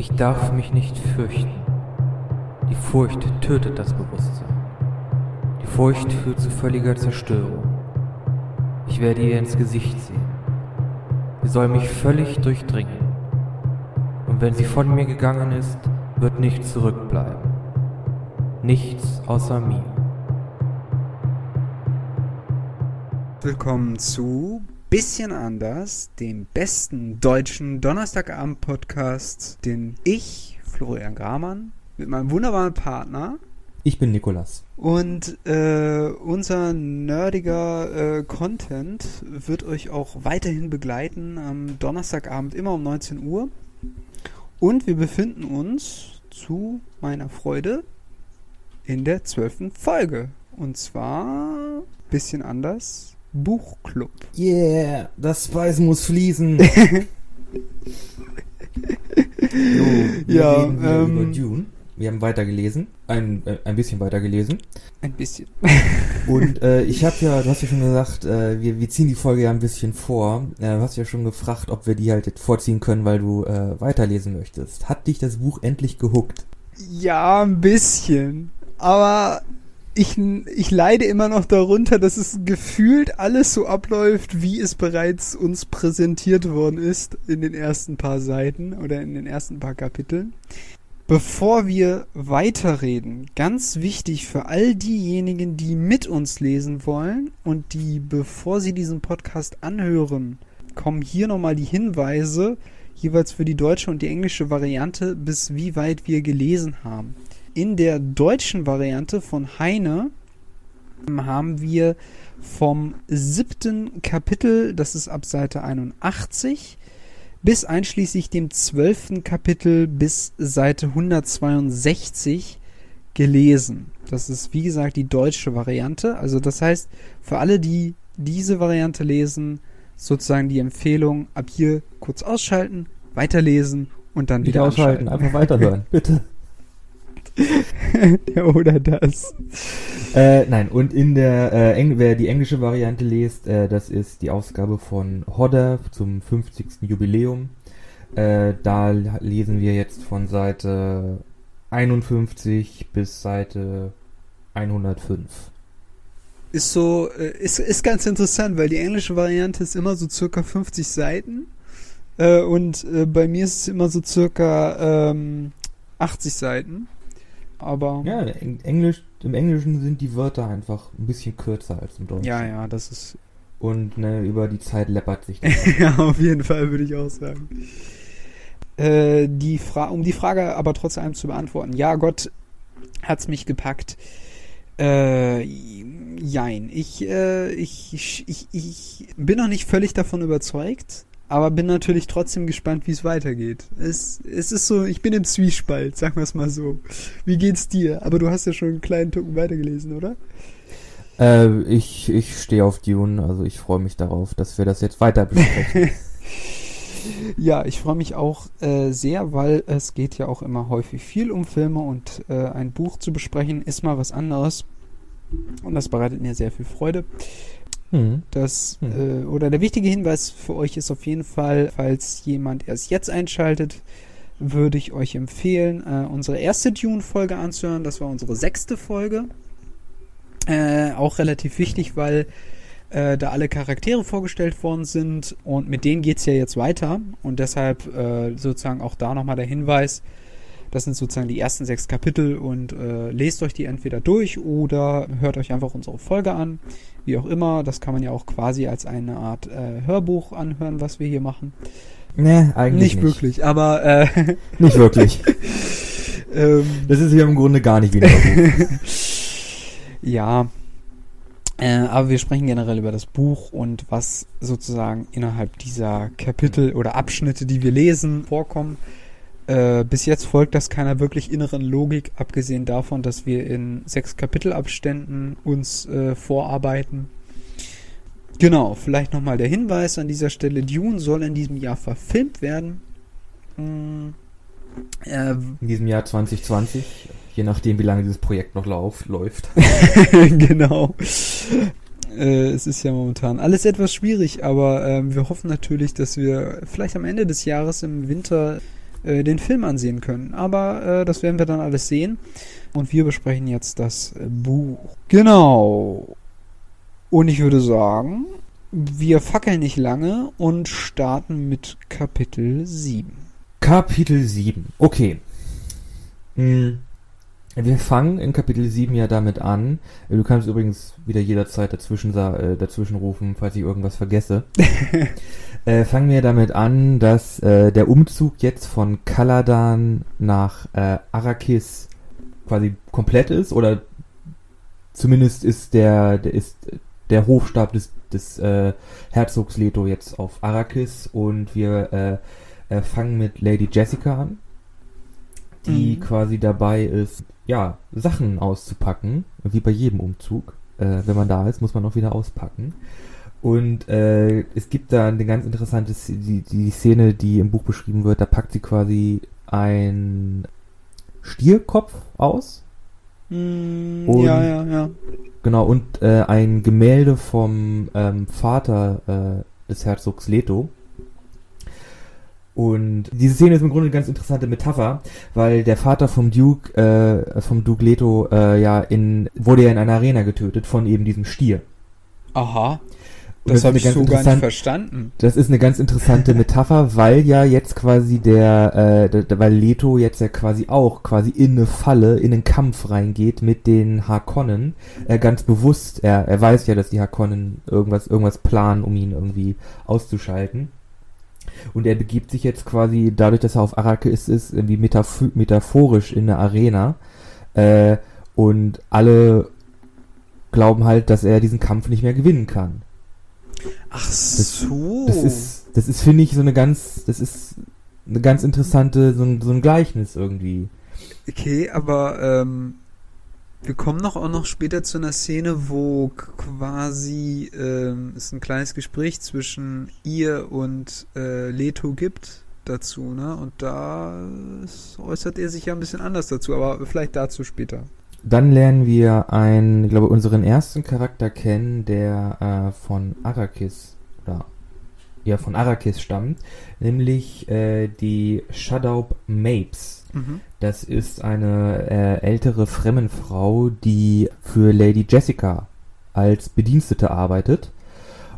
Ich darf mich nicht fürchten. Die Furcht tötet das Bewusstsein. Die Furcht führt zu völliger Zerstörung. Ich werde ihr ins Gesicht sehen. Sie soll mich völlig durchdringen. Und wenn sie von mir gegangen ist, wird nichts zurückbleiben. Nichts außer mir. Willkommen zu Bisschen anders, dem besten deutschen Donnerstagabend-Podcast, den ich, Florian Gramann, mit meinem wunderbaren Partner Ich bin Nikolas. und äh, unser nerdiger äh, Content wird euch auch weiterhin begleiten am Donnerstagabend immer um 19 Uhr. Und wir befinden uns zu meiner Freude in der zwölften Folge. Und zwar bisschen anders Buchclub. Yeah, das Spice muss fließen. jo, wir Ja, reden hier ähm, über Dune. Wir haben weitergelesen, ein, äh, ein bisschen weitergelesen. Ein bisschen. Und äh, ich habe ja, du hast ja schon gesagt, äh, wir, wir ziehen die Folge ja ein bisschen vor. Äh, du hast ja schon gefragt, ob wir die halt jetzt vorziehen können, weil du äh, weiterlesen möchtest. Hat dich das Buch endlich gehuckt? Ja, ein bisschen. Aber ich, ich leide immer noch darunter, dass es gefühlt alles so abläuft, wie es bereits uns präsentiert worden ist in den ersten paar Seiten oder in den ersten paar Kapiteln. Bevor wir weiterreden, ganz wichtig für all diejenigen, die mit uns lesen wollen und die, bevor sie diesen Podcast anhören, kommen hier nochmal die Hinweise, jeweils für die deutsche und die englische Variante, bis wie weit wir gelesen haben. In der deutschen Variante von Heine haben wir vom siebten Kapitel, das ist ab Seite 81, bis einschließlich dem zwölften Kapitel bis Seite 162 gelesen. Das ist, wie gesagt, die deutsche Variante. Also das heißt, für alle, die diese Variante lesen, sozusagen die Empfehlung, ab hier kurz ausschalten, weiterlesen und dann Nicht wieder ausschalten, einfach weiterhören, bitte. Ja, oder das. Äh, nein, und in der, äh, Eng wer die englische Variante liest, äh, das ist die Ausgabe von Hodder zum 50. Jubiläum. Äh, da lesen wir jetzt von Seite 51 bis Seite 105. Ist so, äh, ist, ist ganz interessant, weil die englische Variante ist immer so circa 50 Seiten. Äh, und äh, bei mir ist es immer so circa ähm, 80 Seiten. Aber Ja, Eng Englisch, im Englischen sind die Wörter einfach ein bisschen kürzer als im Deutschen. ja, ja, das ist Und ne, über die Zeit läppert sich das. ja, auf jeden Fall würde ich auch sagen. Äh, die Fra um die Frage aber trotz allem zu beantworten. Ja, Gott hat's mich gepackt. Äh, jein. Ich, äh, ich, ich, ich bin noch nicht völlig davon überzeugt, aber bin natürlich trotzdem gespannt, wie es weitergeht. Es, es ist so, ich bin im Zwiespalt, sagen wir es mal so. Wie geht's dir? Aber du hast ja schon einen kleinen Tucken weitergelesen, oder? äh, ich ich stehe auf Dune, also ich freue mich darauf, dass wir das jetzt weiter besprechen. Ja, ich freue mich auch äh, sehr, weil es geht ja auch immer häufig viel um Filme und äh, ein Buch zu besprechen ist mal was anderes. Und das bereitet mir sehr viel Freude. Hm. Das, Hm. äh, oder der wichtige Hinweis für euch ist auf jeden Fall, falls jemand erst jetzt einschaltet, würde ich euch empfehlen, äh, unsere erste Dune-Folge anzuhören. Das war unsere sechste Folge. Äh, auch relativ wichtig, weil äh, da alle Charaktere vorgestellt worden sind und mit denen geht's ja jetzt weiter. Und deshalb äh, sozusagen auch da nochmal der Hinweis, das sind sozusagen die ersten sechs Kapitel und äh, lest euch die entweder durch oder hört euch einfach unsere Folge an. Wie auch immer, das kann man ja auch quasi als eine Art äh, Hörbuch anhören, was wir hier machen. Ne, eigentlich Nicht, nicht. wirklich, aber äh, Nicht wirklich. ähm, Das ist ja im Grunde gar nicht wie ein Hörbuch. Ja, äh, aber wir sprechen generell über das Buch und was sozusagen innerhalb dieser Kapitel oder Abschnitte, die wir lesen, vorkommen. Äh, bis jetzt folgt das keiner wirklich inneren Logik, abgesehen davon, dass wir in sechs Kapitelabständen uns äh, vorarbeiten. Genau, vielleicht nochmal der Hinweis an dieser Stelle, Dune soll in diesem Jahr verfilmt werden. Mm, äh, In diesem Jahr 2020, je nachdem, wie lange dieses Projekt noch lauf, läuft. genau. Äh, es ist ja momentan alles etwas schwierig, aber ähm, wir hoffen natürlich, dass wir vielleicht am Ende des Jahres im Winter äh, den Film ansehen können. Aber äh, das werden wir dann alles sehen. Und wir besprechen jetzt das äh, Buch. Genau. Und ich würde sagen, wir fackeln nicht lange und starten mit Kapitel 7. Kapitel 7. Okay. Hm. Wir fangen in Kapitel 7 ja damit an. Du kannst übrigens wieder jederzeit dazwischen, äh, dazwischen rufen, falls ich irgendwas vergesse. äh, fangen wir damit an, dass äh, der Umzug jetzt von Kaladan nach äh, Arrakis quasi komplett ist oder zumindest ist der, der ist der Hofstab des, des äh, Herzogs Leto jetzt auf Arrakis und wir äh, äh, fangen mit Lady Jessica an, die mhm. quasi dabei ist, ja, Sachen auszupacken, wie bei jedem Umzug. Wenn man da ist, muss man auch wieder auspacken. Und äh, es gibt da eine ganz interessante die, die Szene, die im Buch beschrieben wird. Da packt sie quasi ein Stierkopf aus. Mm, und, ja, ja, ja. Genau, und äh, ein Gemälde vom ähm, Vater äh, des Herzogs Leto. Und diese Szene ist im Grunde eine ganz interessante Metapher, weil der Vater vom Duke, äh, vom Duke Leto, äh, ja in, wurde ja in einer Arena getötet von eben diesem Stier. Aha. Das, das habe ich so gar nicht verstanden. Das ist eine ganz interessante Metapher, weil ja jetzt quasi der, äh, der, weil Leto jetzt ja quasi auch quasi in eine Falle, in einen Kampf reingeht mit den Harkonnen. Äh, ganz bewusst, er, er weiß ja, dass die Harkonnen irgendwas, irgendwas planen, um ihn irgendwie auszuschalten. Und er begibt sich jetzt quasi, dadurch, dass er auf Arrakis ist, irgendwie metaph metaphorisch in eine Arena. Äh, und alle glauben halt, dass er diesen Kampf nicht mehr gewinnen kann. Ach so. Das, das ist, das ist finde ich, so eine ganz, das ist eine ganz interessante, so ein, so ein Gleichnis irgendwie. Okay, aber ähm, wir kommen noch auch noch später zu einer Szene, wo quasi ähm, es ein kleines Gespräch zwischen ihr und äh, Leto gibt dazu, ne? Und da äußert er sich ja ein bisschen anders dazu, aber vielleicht dazu später. Dann lernen wir einen, ich glaube, unseren ersten Charakter kennen, der äh, von Arrakis oder ja von Arrakis stammt, nämlich äh, die Shadaub Mapes. Mhm. Das ist eine äh, ältere Fremmenfrau, die für Lady Jessica als Bedienstete arbeitet.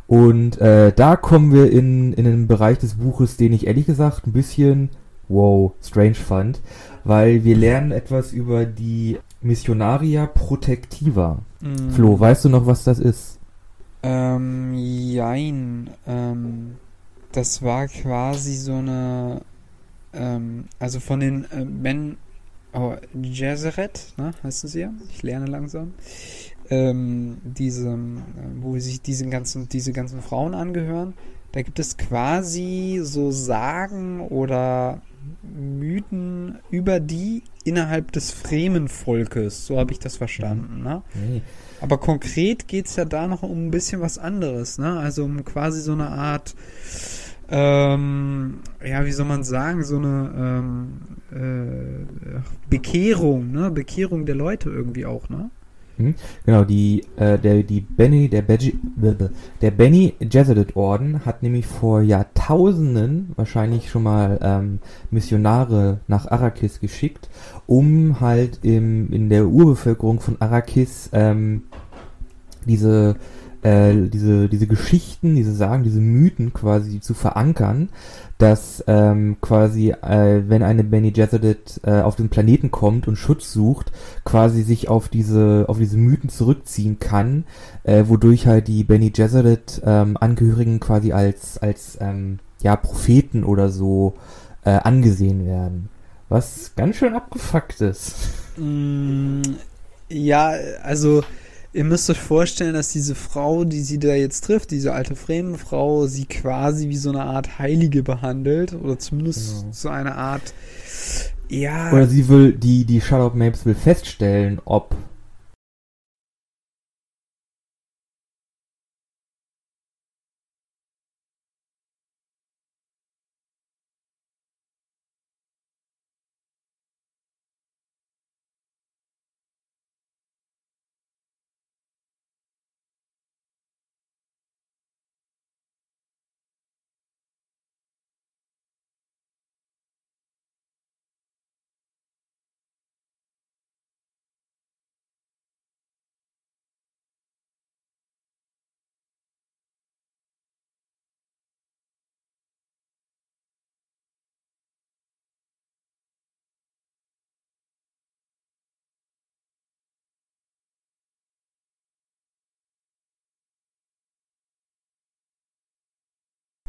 Und äh, da kommen wir in, in einen Bereich des Buches, den ich ehrlich gesagt ein bisschen, wow, strange fand, weil wir lernen etwas über die Missionaria Protectiva. Mm. Flo, weißt du noch, was das ist? Ähm, jein. Ähm, das war quasi so eine, ähm, also von den äh, Ben oh, Jezeret, ne, heißen sie ja? Ich lerne langsam. Ähm, diese, äh, wo sich diese ganzen, diese ganzen Frauen angehören. Da gibt es quasi so Sagen oder Mythen über die innerhalb des Fremenvolkes. So habe ich das verstanden. Ne? Nee. Aber konkret geht es ja da noch um ein bisschen was anderes. Ne? Also um quasi so eine Art, ähm, ja, wie soll man sagen, so eine ähm, äh, Bekehrung, ne? Bekehrung der Leute irgendwie auch, ne? Mhm. Genau, die, äh, der, die Benny, der, Beji, der Benny Gesserit Orden hat nämlich vor Jahrtausenden wahrscheinlich schon mal ähm, Missionare nach Arrakis geschickt, um halt im, in der Urbevölkerung von Arrakis ähm, diese äh, diese, diese Geschichten, diese Sagen, diese Mythen quasi zu verankern, dass ähm, quasi, äh, wenn eine Benny Gesserit äh, auf den Planeten kommt und Schutz sucht, quasi sich auf diese, auf diese Mythen zurückziehen kann, äh, wodurch halt die Benny Gesserit ähm, Angehörigen quasi als, als ähm, ja, Propheten oder so äh, angesehen werden. Was ganz schön abgefuckt ist. Mm, ja, also ihr müsst euch vorstellen, dass diese Frau, die sie da jetzt trifft, diese alte Fremenfrau, sie quasi wie so eine Art Heilige behandelt oder zumindest genau. so eine Art, ja. Oder sie will, die, die Charlotte Mapes will feststellen, ob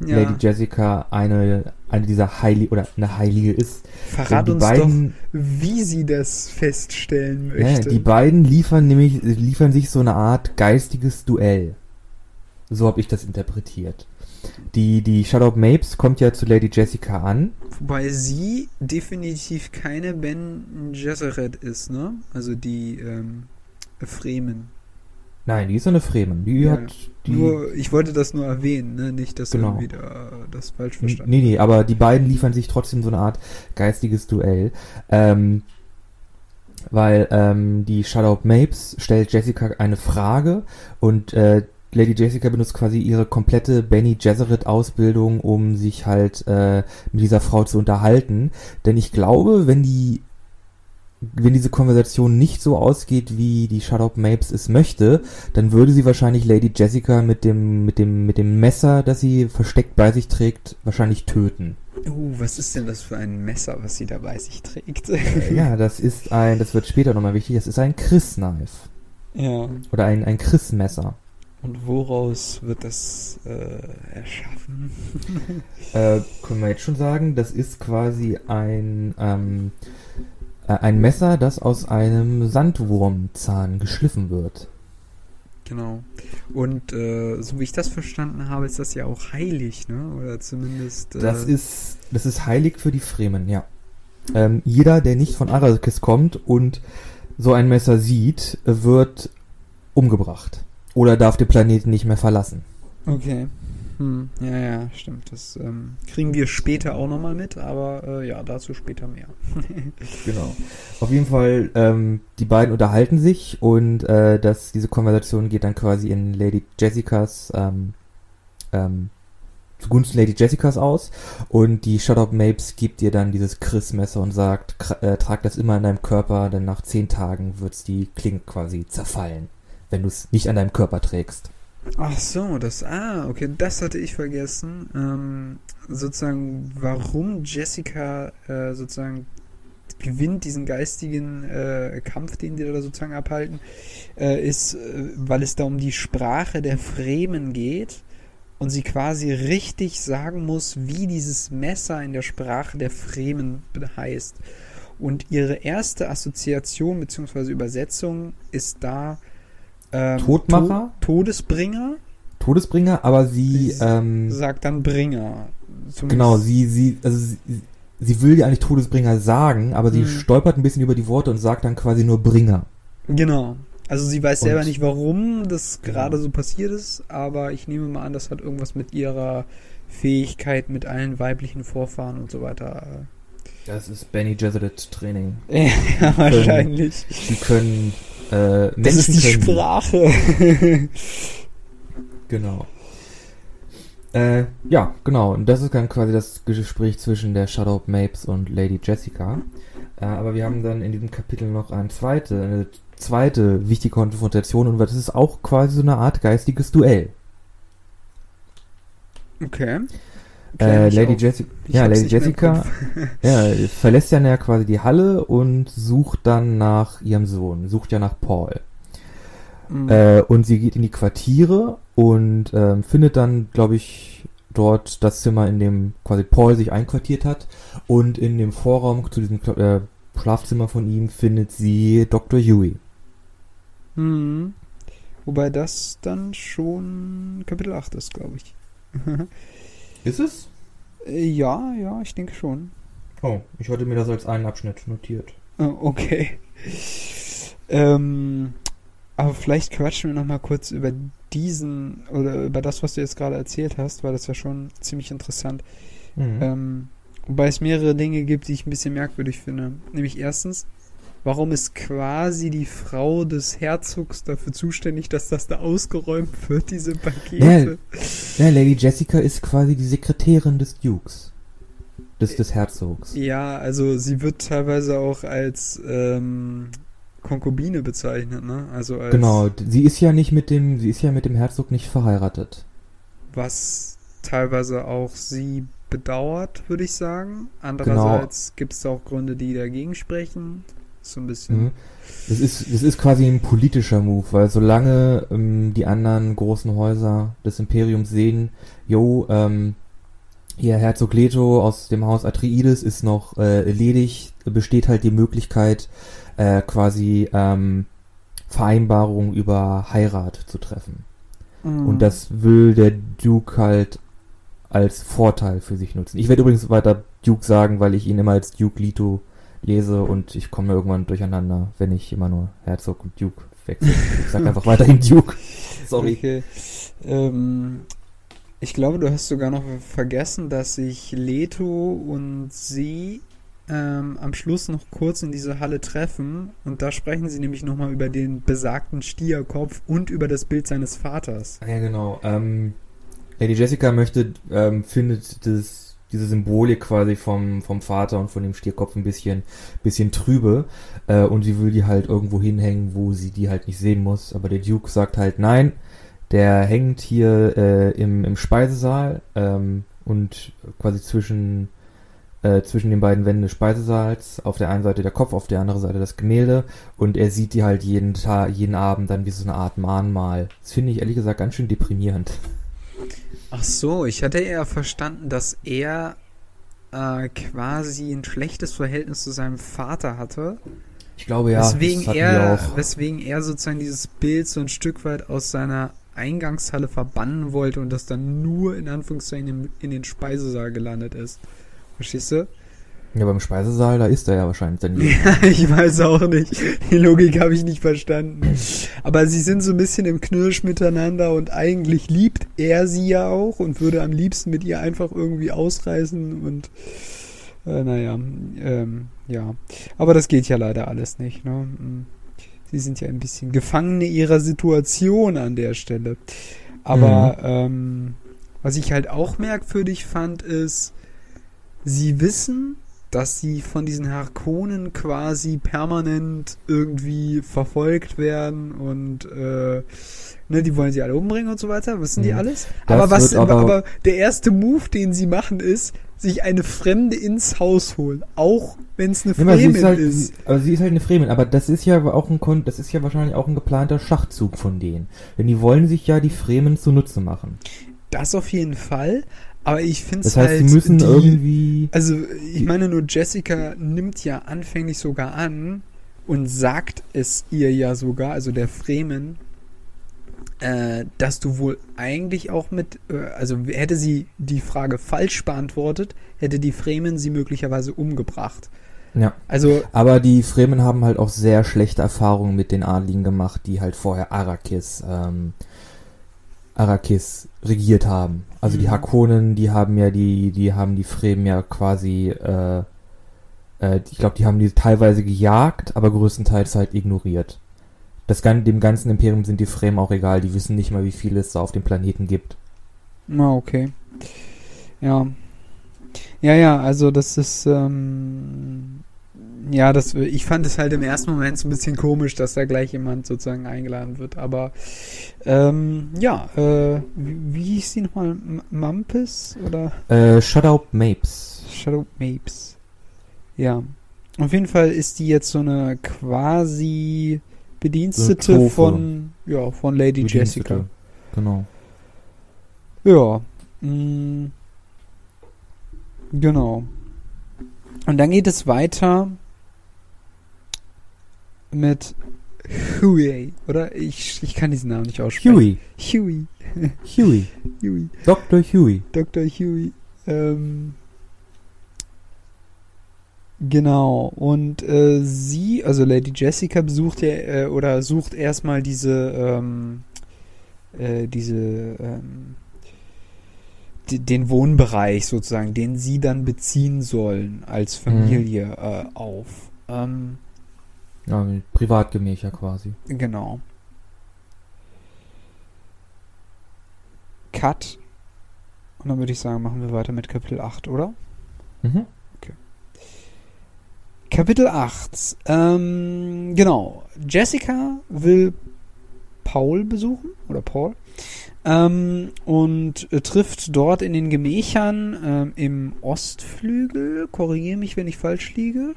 Ja. Lady Jessica eine, eine dieser Heilige oder eine Heilige ist. Verrat die uns beiden, doch, wie sie das feststellen ja, möchte. die beiden liefern nämlich, liefern sich so eine Art geistiges Duell. So habe ich das interpretiert. Die, die Shadow Mapes kommt ja zu Lady Jessica an. Wobei sie definitiv keine Ben Gesserit ist, ne? Also die ähm, Fremen. Nein, die ist eine Fremen. Die Ja, hat die. nur, ich wollte das nur erwähnen, ne? Nicht, dass Genau. du wieder äh, das falsch Nee, verstanden nee, aber die beiden liefern sich trotzdem so eine Art geistiges Duell. Ähm, weil ähm, die Shadow Mapes stellt Jessica eine Frage und äh, Lady Jessica benutzt quasi ihre komplette Benny Gesserit Ausbildung, um sich halt äh, mit dieser Frau zu unterhalten. Denn ich glaube, wenn die wenn diese Konversation nicht so ausgeht, wie die Shadow Mapes es möchte, dann würde sie wahrscheinlich Lady Jessica mit dem, mit dem, mit dem Messer, das sie versteckt bei sich trägt, wahrscheinlich töten. Uh, was ist denn das für ein Messer, was sie da bei sich trägt? Äh, ja, das ist ein, das wird später nochmal wichtig, das ist ein Chris-Knife. ja. Oder ein, ein Chris-Messer. Und woraus wird das äh, erschaffen? Äh, können wir jetzt schon sagen, das ist quasi ein, ähm, äh, ein Messer, das aus einem Sandwurmzahn geschliffen wird. Genau. Und äh, so wie ich das verstanden habe, ist das ja auch heilig, ne? Oder zumindest. Äh, Das ist, das ist heilig für die Fremen, ja. Ähm, jeder, der nicht von Arrakis kommt und so ein Messer sieht, wird umgebracht. Oder darf den Planeten nicht mehr verlassen. Okay. Hm, ja, ja, stimmt. Das ähm, kriegen wir später auch nochmal mit, aber äh, ja, dazu später mehr. Genau. Auf jeden Fall, ähm, die beiden unterhalten sich und äh, das, diese Konversation geht dann quasi in Lady Jessicas, ähm, ähm, zugunsten Lady Jessicas aus und die Shadow Mapes gibt ihr dann dieses Chris-Messer und sagt, äh, trag das immer in deinem Körper, denn nach zehn Tagen wird's die Klinge quasi zerfallen, wenn du es nicht an deinem Körper trägst. Ach so, das, ah, okay, das hatte ich vergessen. Ähm, sozusagen, warum Jessica äh, sozusagen gewinnt diesen geistigen äh, Kampf, den die da sozusagen abhalten, äh, ist, äh, weil es da um die Sprache der Fremen geht und sie quasi richtig sagen muss, wie dieses Messer in der Sprache der Fremen heißt. Und ihre erste Assoziation bzw. Übersetzung ist da ähm, Todmacher? To Todesbringer, Todesbringer, aber sie, Sie- ähm, sagt dann Bringer. Genau, sie, sie, also sie, sie will ja eigentlich Todesbringer sagen, aber sie Mhm. stolpert ein bisschen über die Worte und sagt dann quasi nur Bringer. Genau. Also sie weiß selber Und- nicht, warum das Genau. gerade so passiert ist, aber ich nehme mal an, das hat irgendwas mit ihrer Fähigkeit mit allen weiblichen Vorfahren und so weiter. Das ist Benny Gesserit Training. äh, Ja, wahrscheinlich. Die können, äh, Menschen Das ist die können, Sprache. Genau. Äh, ja, genau. Und das ist dann quasi das Gespräch zwischen der Shadow Mapes und Lady Jessica. Äh, aber wir haben dann in diesem Kapitel noch eine zweite, eine zweite wichtige Konfrontation und das ist auch quasi so eine Art geistiges Duell. okay. Äh, Lady Ich ja, Lady Jessica ja, verlässt ja näher quasi die Halle und sucht dann nach ihrem Sohn, sucht ja nach Paul. Mhm. Äh, und sie geht in die Quartiere und ähm, findet dann, glaube ich, dort das Zimmer, in dem quasi Paul sich einquartiert hat. Und in dem Vorraum zu diesem äh, Schlafzimmer von ihm findet sie Dr. Huey. Mhm. Wobei das dann schon Kapitel 8 ist, glaube ich. Ist es? Äh, ja, ja, ich denke schon. Oh, ich hatte mir das als einen Abschnitt notiert. Ah, Okay. Ähm, aber vielleicht quatschen wir noch mal kurz über diesen oder über das, was du jetzt gerade erzählt hast, weil das ja schon ziemlich interessant. Mhm. Ähm, wobei es mehrere Dinge gibt, die ich ein bisschen merkwürdig finde. Nämlich erstens, warum ist quasi die Frau des Herzogs dafür zuständig, dass das da ausgeräumt wird, diese Pakete? Ja, Lady Jessica ist quasi die Sekretärin des Dukes. Des, des Herzogs. Ja, also sie wird teilweise auch als ähm, Konkubine bezeichnet, ne? Also als Genau, sie ist ja nicht mit dem, sie ist ja mit dem Herzog nicht verheiratet. was teilweise auch sie bedauert, würde ich sagen. Andererseits gibt es auch Gründe, die dagegen sprechen. So ein bisschen. Mhm. Das ist, das ist quasi ein politischer Move, weil solange ähm, die anderen großen Häuser des Imperiums sehen, jo, ähm, hier Herzog Leto aus dem Haus Atreides ist noch äh, ledig, besteht halt die Möglichkeit, äh, quasi ähm, Vereinbarungen über Heirat zu treffen. Mhm. Und das will der Duke halt als Vorteil für sich nutzen. Ich werde übrigens weiter Duke sagen, weil ich ihn immer als Duke Leto lese und ich komme irgendwann durcheinander, wenn ich immer nur Herzog und Duke wechsle. Ich sag einfach weiterhin Duke. Sorry. Okay. Ähm, ich glaube, du hast sogar noch vergessen, dass sich Leto und sie ähm, am Schluss noch kurz in dieser Halle treffen und da sprechen sie nämlich nochmal über den besagten Stierkopf und über das Bild seines Vaters. Ja, genau. Ähm, Lady Jessica möchte, ähm, findet das, diese Symbolik quasi vom, vom Vater und von dem Stierkopf ein bisschen, bisschen trübe. Äh, und sie will die halt irgendwo hinhängen, wo sie die halt nicht sehen muss. Aber der Duke sagt halt nein. Der hängt hier äh, im, im Speisesaal ähm, und quasi zwischen, äh, zwischen den beiden Wänden des Speisesaals. Auf der einen Seite der Kopf, auf der anderen Seite das Gemälde. Und er sieht die halt jeden Tag, jeden Abend dann wie so eine Art Mahnmal. Das finde ich ehrlich gesagt ganz schön deprimierend. Ach so, ich hatte eher verstanden, dass er äh, quasi ein schlechtes Verhältnis zu seinem Vater hatte. Ich glaube ja. weswegen, er, weswegen er sozusagen dieses Bild so ein Stück weit aus seiner Eingangshalle verbannen wollte und das dann nur in Anführungszeichen in, in den Speisesaal gelandet ist. Verstehst du? Ja, beim Speisesaal, da ist er ja wahrscheinlich dann. Ja, ich weiß auch nicht. Die Logik habe ich nicht verstanden. Aber sie sind so ein bisschen im Knirsch miteinander und eigentlich liebt er sie ja auch und würde am liebsten mit ihr einfach irgendwie ausreißen und äh, naja, ähm, ja. Aber das geht ja leider alles nicht, ne? Sie sind ja ein bisschen Gefangene ihrer Situation an der Stelle. Aber ähm, was ich halt auch merkwürdig fand, ist, sie wissen, dass sie von diesen Harkonnen quasi permanent irgendwie verfolgt werden und äh, ne, die wollen sie alle umbringen und so weiter. Wissen die Mhm. alles? Das aber was aber- aber, der erste Move, den sie machen, ist, sich eine Fremde ins Haus holen. Auch wenn es eine Fremen ist halt, ist. aber sie ist halt eine Fremen, aber das ist ja auch ein Kon das ist ja wahrscheinlich auch ein geplanter Schachzug von denen. Denn die wollen sich ja die Fremen zunutze machen. Das auf jeden Fall. Aber ich finde es Das heißt, halt. sie müssen die, irgendwie. Also, ich meine nur, Jessica nimmt ja anfänglich sogar an und sagt es ihr ja sogar, also der Fremen, äh, dass du wohl eigentlich auch mit, äh, also hätte sie die Frage falsch beantwortet, hätte die Fremen sie möglicherweise umgebracht. Ja. Also, Aber die Fremen haben halt auch sehr schlechte Erfahrungen mit den Adligen gemacht, die halt vorher Arrakis, ähm, Arrakis regiert haben. Also die. Hakonen, die haben ja die, die haben die Fremen ja quasi, äh, äh, ich glaube, die haben die teilweise gejagt, aber größtenteils halt ignoriert. Das, dem ganzen Imperium sind die Fremen auch egal, die wissen nicht mal, wie viel es da auf dem Planeten gibt. na okay. Ja. Ja, ja, also das ist, ähm, ja, das, ich fand es halt im ersten Moment so ein bisschen komisch, dass da gleich jemand sozusagen eingeladen wird, aber ähm, ja, äh, wie, wie hieß die nochmal? Mampus oder Äh, Shutout Mapes. Shadow Mapes? Ja. Auf jeden Fall ist die jetzt so eine quasi Bedienstete eine von, ja, von Lady. Jessica. Genau. Ja. Mm, genau. Und dann geht es weiter mit Huey, oder? Ich, ich kann diesen Namen nicht aussprechen. Huey. Huey. Huey. Huey. Dr. Huey. Dr. Huey. Ähm, genau. Und äh, sie, also Lady Jessica, besucht ja äh, oder sucht erstmal diese, ähm, äh, diese, ähm, den Wohnbereich sozusagen, den sie dann beziehen sollen als Familie äh, auf. Ähm, Ja, Privatgemächer quasi. Genau. Cut. Und dann würde ich sagen, machen wir weiter mit Kapitel 8, oder? Mhm. Kapitel 8. Ähm, genau. Jessica will Paul besuchen, oder Paul, ähm, und äh, trifft dort in den Gemächern ähm, im Ostflügel, korrigiere mich, wenn ich falsch liege,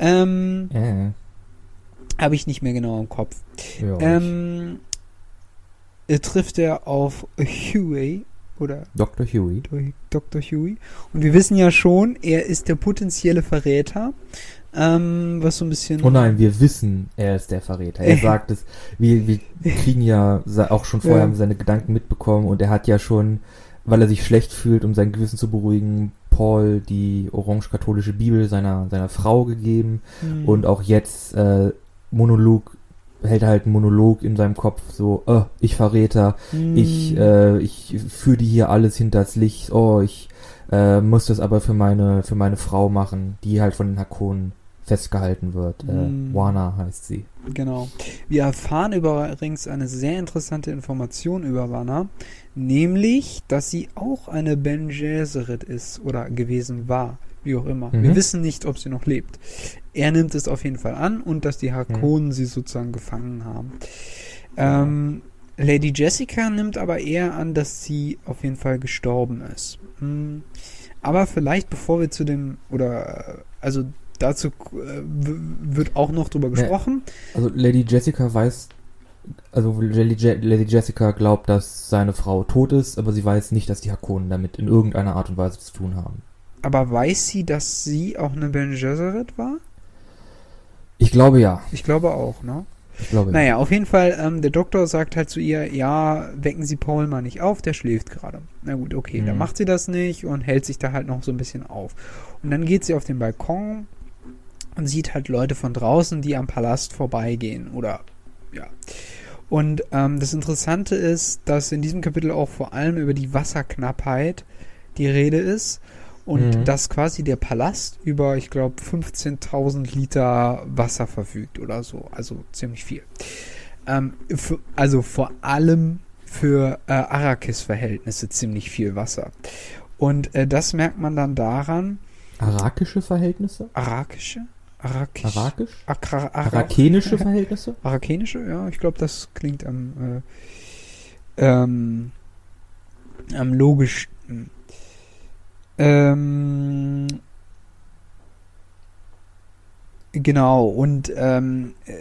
ähm, Äh, habe ich nicht mehr genau im Kopf. ja, Ähm, äh, trifft er auf Huey oder Dr. Huey. Dr. Huey. Und wir wissen ja schon, er ist der potenzielle Verräter. Ähm, was so ein bisschen. Oh nein, wir wissen, er ist der Verräter. Er sagt es. Wir, wir kriegen ja auch schon vorher Ja. seine Gedanken mitbekommen und er hat ja schon, weil er sich schlecht fühlt, um sein Gewissen zu beruhigen, Paul die orange-katholische Bibel seiner, seiner Frau gegeben. Hm. Und auch jetzt äh, Monolog hält halt einen Monolog in seinem Kopf so, äh, ich Verräter, Hm. ich, äh, ich führe die hier alles hinters Licht, oh, ich äh, muss das aber für meine, für meine Frau machen, die halt von den Hakonen festgehalten wird. Äh, Mm. Wana heißt sie. Genau. Wir erfahren übrigens eine sehr interessante Information über Wanna, nämlich, dass sie auch eine Ben Gesserit ist oder gewesen war, wie auch immer. Mhm. Wir wissen nicht, ob sie noch lebt. Er nimmt es auf jeden Fall an und dass die Harkonnen sie sozusagen gefangen haben. Ähm, Lady Jessica nimmt aber eher an, dass sie auf jeden Fall gestorben ist. Hm. Aber vielleicht, bevor wir zu dem, oder, äh, also dazu äh, wird auch noch drüber gesprochen. Also Lady Jessica weiß, also Lady, Je Lady Jessica glaubt, dass seine Frau tot ist, aber sie weiß nicht, dass die Hakonen damit in irgendeiner Art und Weise zu tun haben. Aber weiß sie, dass sie auch eine Ben Gesserit war? Ich glaube ja. Ich glaube auch, ne? Ich glaube ja. Naja, auf jeden Fall, ähm, der Doktor sagt halt zu ihr, ja, wecken Sie Paul mal nicht auf, der schläft gerade. Na gut, okay, Mhm. dann macht sie das nicht und hält sich da halt noch so ein bisschen auf. Und dann geht sie auf den Balkon und sieht halt Leute von draußen, die am Palast vorbeigehen oder, ja. Und ähm, das Interessante ist, dass in diesem Kapitel auch vor allem über die Wasserknappheit die Rede ist und Mhm. dass quasi der Palast über, ich glaube, 15.000 Liter Wasser verfügt oder so. Also ziemlich viel. Ähm, für, also vor allem für äh, Arrakis-Verhältnisse ziemlich viel Wasser. Und äh, das merkt man dann daran, Arakische Verhältnisse? Arakische? Arakisch? Arakisch? Akra, Ara, Arakenische Verhältnisse? Arakanische? Ja, ich glaube, das klingt am, äh, ähm, am logischsten. Ähm, genau, und ähm, äh,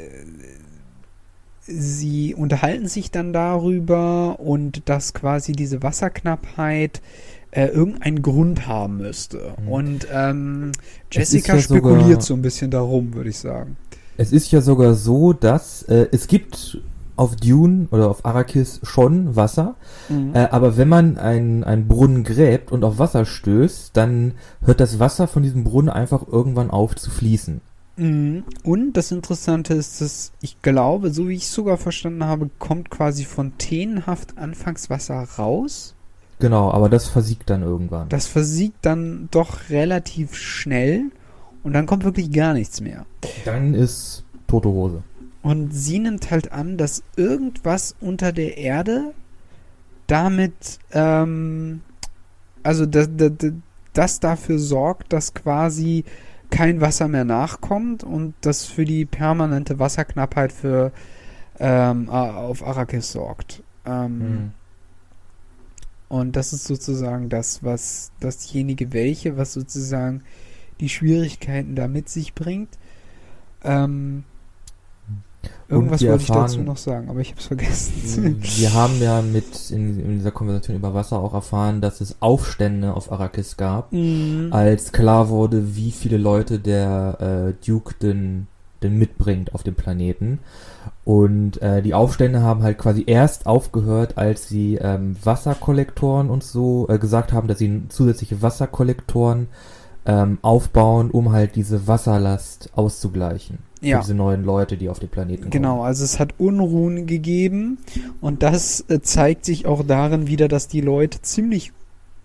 sie unterhalten sich dann darüber und dass quasi diese Wasserknappheit äh, irgendeinen Grund haben müsste. Mhm. Und ähm, Es Jessica ja sogar- spekuliert so ein bisschen darum, würde ich sagen. Es ist ja sogar so, dass äh, es gibt auf Dune oder auf Arrakis schon Wasser, Mhm. äh, aber wenn man einen, einen Brunnen gräbt und auf Wasser stößt, dann hört das Wasser von diesem Brunnen einfach irgendwann auf zu fließen. Mhm. Und das Interessante ist, dass ich glaube, so wie ich es sogar verstanden habe, kommt quasi fontänenhaft Anfangswasser raus. Genau, aber das versiegt dann irgendwann. Das versiegt dann doch relativ schnell und dann kommt wirklich gar nichts mehr. Dann ist tote Hose. Und sie nimmt halt an, dass irgendwas unter der Erde damit, ähm, also das, das, das dafür sorgt, dass quasi kein Wasser mehr nachkommt und das für die permanente Wasserknappheit für ähm, auf Arrakis sorgt. Ähm, Hm. Und das ist sozusagen das, was dasjenige welche, was sozusagen die Schwierigkeiten da mit sich bringt. Ähm, irgendwas wollte ich dazu erfahren- noch sagen, aber ich habe es vergessen. Wir haben ja mit in, in dieser Konversation über Wasser auch erfahren, dass es Aufstände auf Arrakis gab, Mhm. als klar wurde, wie viele Leute der äh, Duke denn, denn mitbringt auf dem Planeten. Und äh, die Aufstände haben halt quasi erst aufgehört, als sie ähm, Wasserkollektoren und so äh, gesagt haben, dass sie zusätzliche Wasserkollektoren ähm, aufbauen, um halt diese Wasserlast auszugleichen. Ja. Diese neuen Leute, die auf den Planeten kommen. Genau, also es hat Unruhen gegeben und das äh, zeigt sich auch darin wieder, dass die Leute ziemlich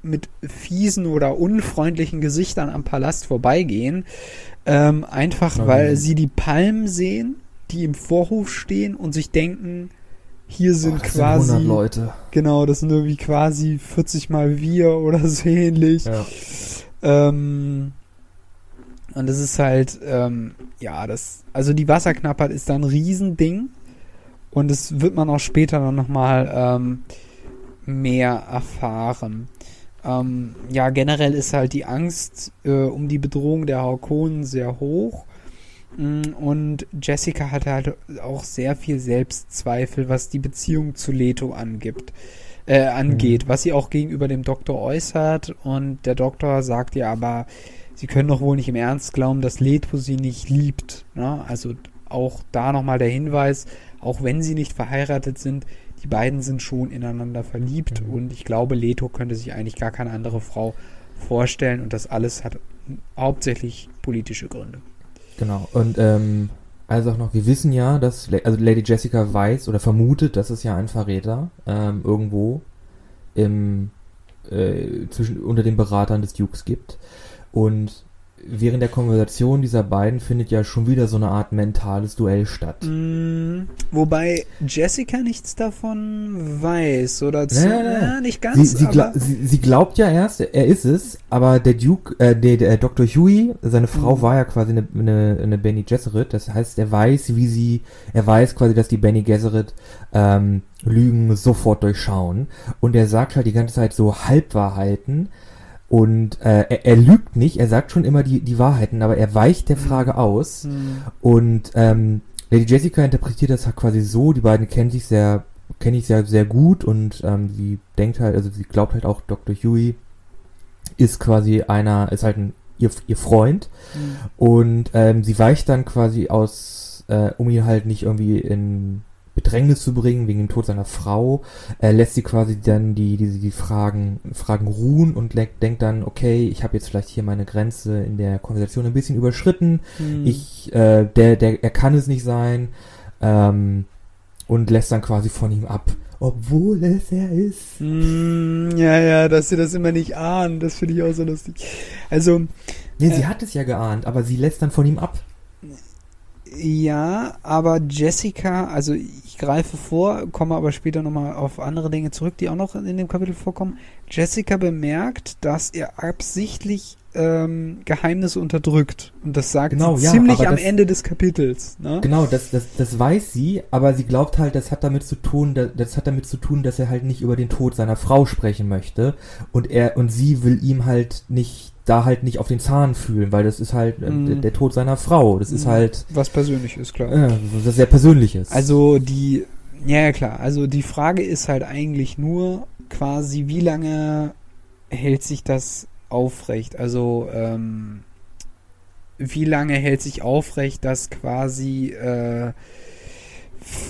mit fiesen oder unfreundlichen Gesichtern am Palast vorbeigehen. Ähm, einfach Ja, weil sie die Palmen sehen, die im Vorhof stehen und sich denken, hier sind das quasi, 100 Leute. genau, das sind irgendwie quasi 40 mal wir oder so ähnlich. Ja. Ähm, und das ist halt, ähm, ja, das, also die Wasserknappheit ist da ein Riesending. Und das wird man auch später dann nochmal ähm, mehr erfahren. Ähm, ja, generell ist halt die Angst äh, um die Bedrohung der Harkonnen sehr hoch. Mm, Und Jessica hatte halt auch sehr viel Selbstzweifel, was die Beziehung zu Leto angibt. äh, angeht, was sie auch gegenüber dem Doktor äußert. Und der Doktor sagt ihr aber, sie können doch wohl nicht im Ernst glauben, dass Leto sie nicht liebt. Ne? Also auch da nochmal der Hinweis, auch wenn sie nicht verheiratet sind, die beiden sind schon ineinander verliebt Mhm. und ich glaube, Leto könnte sich eigentlich gar keine andere Frau vorstellen und das alles hat hauptsächlich politische Gründe. Genau. Und ähm, also auch noch, wir wissen ja, dass also Lady Jessica weiß oder vermutet, dass es ja einen Verräter ähm, irgendwo im äh, zwischen unter den Beratern des Dukes gibt. Und während der Konversation dieser beiden findet ja schon wieder so eine Art mentales Duell statt. Mm, wobei Jessica nichts davon weiß oder zu, Nein, nein, nein. Nicht Sie, ganz, sie, gla aber sie, sie glaubt ja erst, er ist es, aber der Duke, äh, der, der Dr. Huey, seine Frau Mhm. war ja quasi eine, eine, eine Benny Gesserit, das heißt, er weiß, wie sie, er weiß quasi, dass die Benny Gesserit ähm, Lügen sofort durchschauen und er sagt halt die ganze Zeit so Halbwahrheiten und äh, er, er lügt nicht, er sagt schon immer die, die Wahrheiten, aber er weicht der Frage aus Hm, und ähm, Lady Jessica interpretiert das halt quasi so, die beiden kennen sich sehr, kenne ich sehr, sehr gut und ähm, sie denkt halt, also sie glaubt halt auch, Dr. Huey ist quasi einer, ist halt ein, ihr, ihr Freund hm. und ähm, sie weicht dann quasi aus, äh, um ihn halt nicht irgendwie in Bedrängnis zu bringen wegen dem Tod seiner Frau, äh, lässt sie quasi dann die, die, die Fragen, Fragen ruhen und denkt dann, okay, ich habe jetzt vielleicht hier meine Grenze in der Konversation ein bisschen überschritten, Hm. ich, äh, der, der, er kann es nicht sein, ähm, und lässt dann quasi von ihm ab, obwohl es er ist. Hm, ja, ja, dass sie das immer nicht ahnen, das finde ich auch so lustig. Also, Nee, sie Äh. hat es ja geahnt, aber sie lässt dann von ihm ab. Ja, aber Jessica, also ich greife vor, komme aber später nochmal auf andere Dinge zurück, die auch noch in dem Kapitel vorkommen. Jessica bemerkt, dass er absichtlich ähm, Geheimnisse unterdrückt. Und das sagt Genau, sie ja, ziemlich am das- Ende des Kapitels. Ne? Genau, das, das, das weiß sie, aber sie glaubt halt, das hat damit zu tun, das, das hat damit zu tun, dass er halt nicht über den Tod seiner Frau sprechen möchte und er und sie will ihm halt nicht da halt nicht auf den Zahn fühlen, weil das ist halt äh, Mhm. der, der Tod seiner Frau. Das ist Mhm. halt Was persönlich ist, klar. äh, was sehr Persönliches. Also die, ja, ja klar, also die Frage ist halt eigentlich nur quasi, wie lange hält sich das aufrecht? Also ähm, wie lange hält sich aufrecht, dass quasi äh,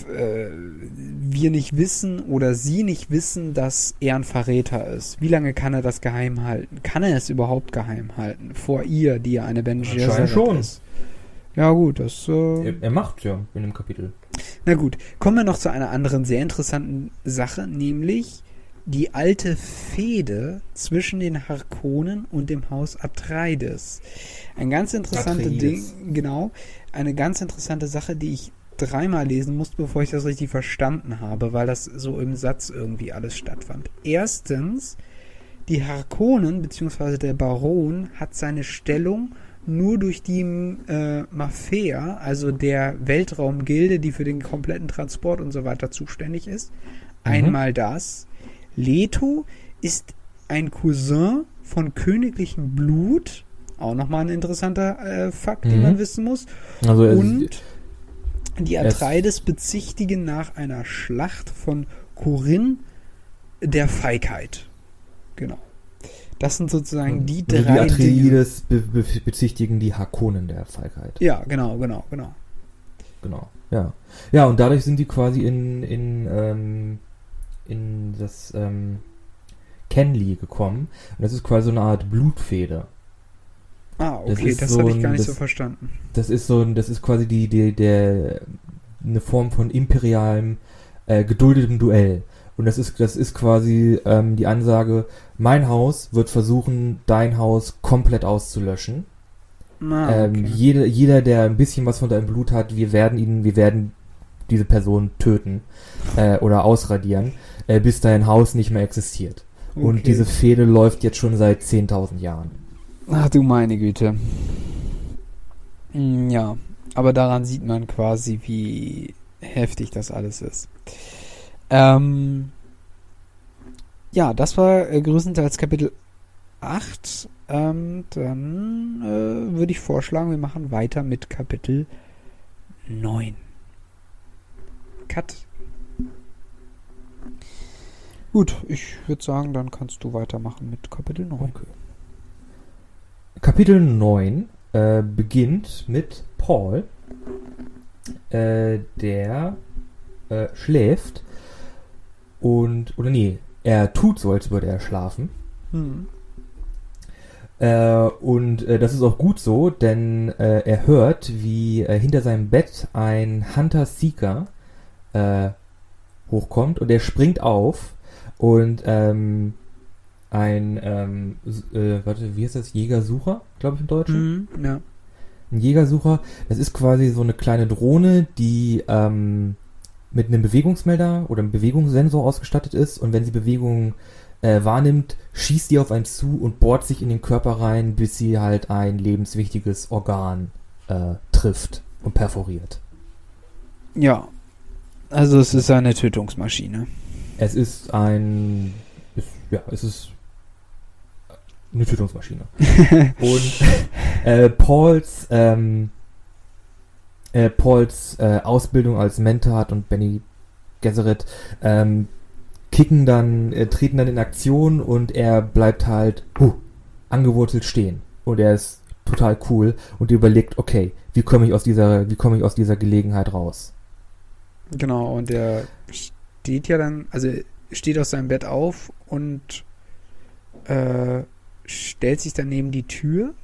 äh, wir nicht wissen oder sie nicht wissen, dass er ein Verräter ist? Wie lange kann er das geheim halten? Kann er es überhaupt geheim halten? Vor ihr, die ja eine Ben Anscheinend Gesserit schon. ist. Ja gut, das äh, er, er macht ja in dem Kapitel. na gut, kommen wir noch zu einer anderen sehr interessanten Sache, nämlich die alte Fehde zwischen den Harkonnen und dem Haus Atreides. Ein ganz interessantes Ding, genau, eine ganz interessante Sache, die ich dreimal lesen musste, bevor ich das richtig verstanden habe, weil das so im Satz irgendwie alles stattfand. Erstens, die Harkonnen bzw. der Baron hat seine Stellung nur durch die äh, Mafia, also der Weltraumgilde, die für den kompletten Transport und so weiter zuständig ist. Einmal das. Leto ist ein Cousin von königlichem Blut. Auch nochmal ein interessanter äh, Fakt, den Mhm. man wissen muss. Also er- Und die es- Atreides bezichtigen nach einer Schlacht von Corinne der Feigheit. Genau. Das sind sozusagen die also drei die. Atreides be, be, bezichtigen die Harkonnen der Feigheit. Ja, genau, genau, genau. Genau, ja. Ja, und dadurch sind die quasi in, in, ähm, in das ähm, Kenley gekommen. Und das ist quasi so eine Art Blutfede. Ah, Das okay, ist das, so habe ich gar nicht das- so verstanden. Das ist so ein, das ist quasi die, die, der, eine Form von imperialem, äh, geduldetem Duell. Und das ist, das ist quasi ähm, die Ansage, mein Haus wird versuchen, dein Haus komplett auszulöschen. Ah, Ähm, okay. jeder, jeder, der ein bisschen was von deinem Blut hat, wir werden ihn, wir werden diese Person töten äh, oder ausradieren, äh, bis dein Haus nicht mehr existiert. Okay. Und diese Fehde läuft jetzt schon seit 10.000 Jahren. Ach du meine Güte. Hm, Ja, aber daran sieht man quasi, wie heftig das alles ist. Ähm, ja, das war äh, größtenteils Kapitel 8. Ähm, dann äh, würde ich vorschlagen, wir machen weiter mit Kapitel 9. Cut. Gut, ich würde sagen, dann kannst du weitermachen mit Kapitel 9. Okay. Kapitel 9 äh, beginnt mit Paul, äh, der äh, schläft und, oder nee, er tut so, als würde er schlafen. Hm. Äh, und äh, das ist auch gut so, denn äh, er hört, wie hinter seinem Bett ein Hunter-Seeker äh, hochkommt und er springt auf und ähm, ein, ähm, äh, warte, wie heißt das? Jägersucher, glaube ich im Deutschen. Hm, ja. Ein Jägersucher, das ist quasi so eine kleine Drohne, die ähm, mit einem Bewegungsmelder oder einem Bewegungssensor ausgestattet ist und wenn sie Bewegungen äh, wahrnimmt, schießt die auf einen zu und bohrt sich in den Körper rein, bis sie halt ein lebenswichtiges Organ äh, trifft und perforiert. Ja. Also es ist eine Tötungsmaschine. Es ist ein, ist, ja, es ist eine Tötungsmaschine. Und äh, Pauls, ähm, äh, Pauls äh, Ausbildung als Mentat und Benny Gesserit ähm, kicken dann, äh, treten dann in Aktion und er bleibt halt huh, angewurzelt stehen. Und er ist total cool und überlegt, okay, wie komme ich aus dieser, wie komme ich aus dieser Gelegenheit raus? Genau, und er steht ja dann, also er steht aus seinem Bett auf und äh, stellt sich dann neben die Tür.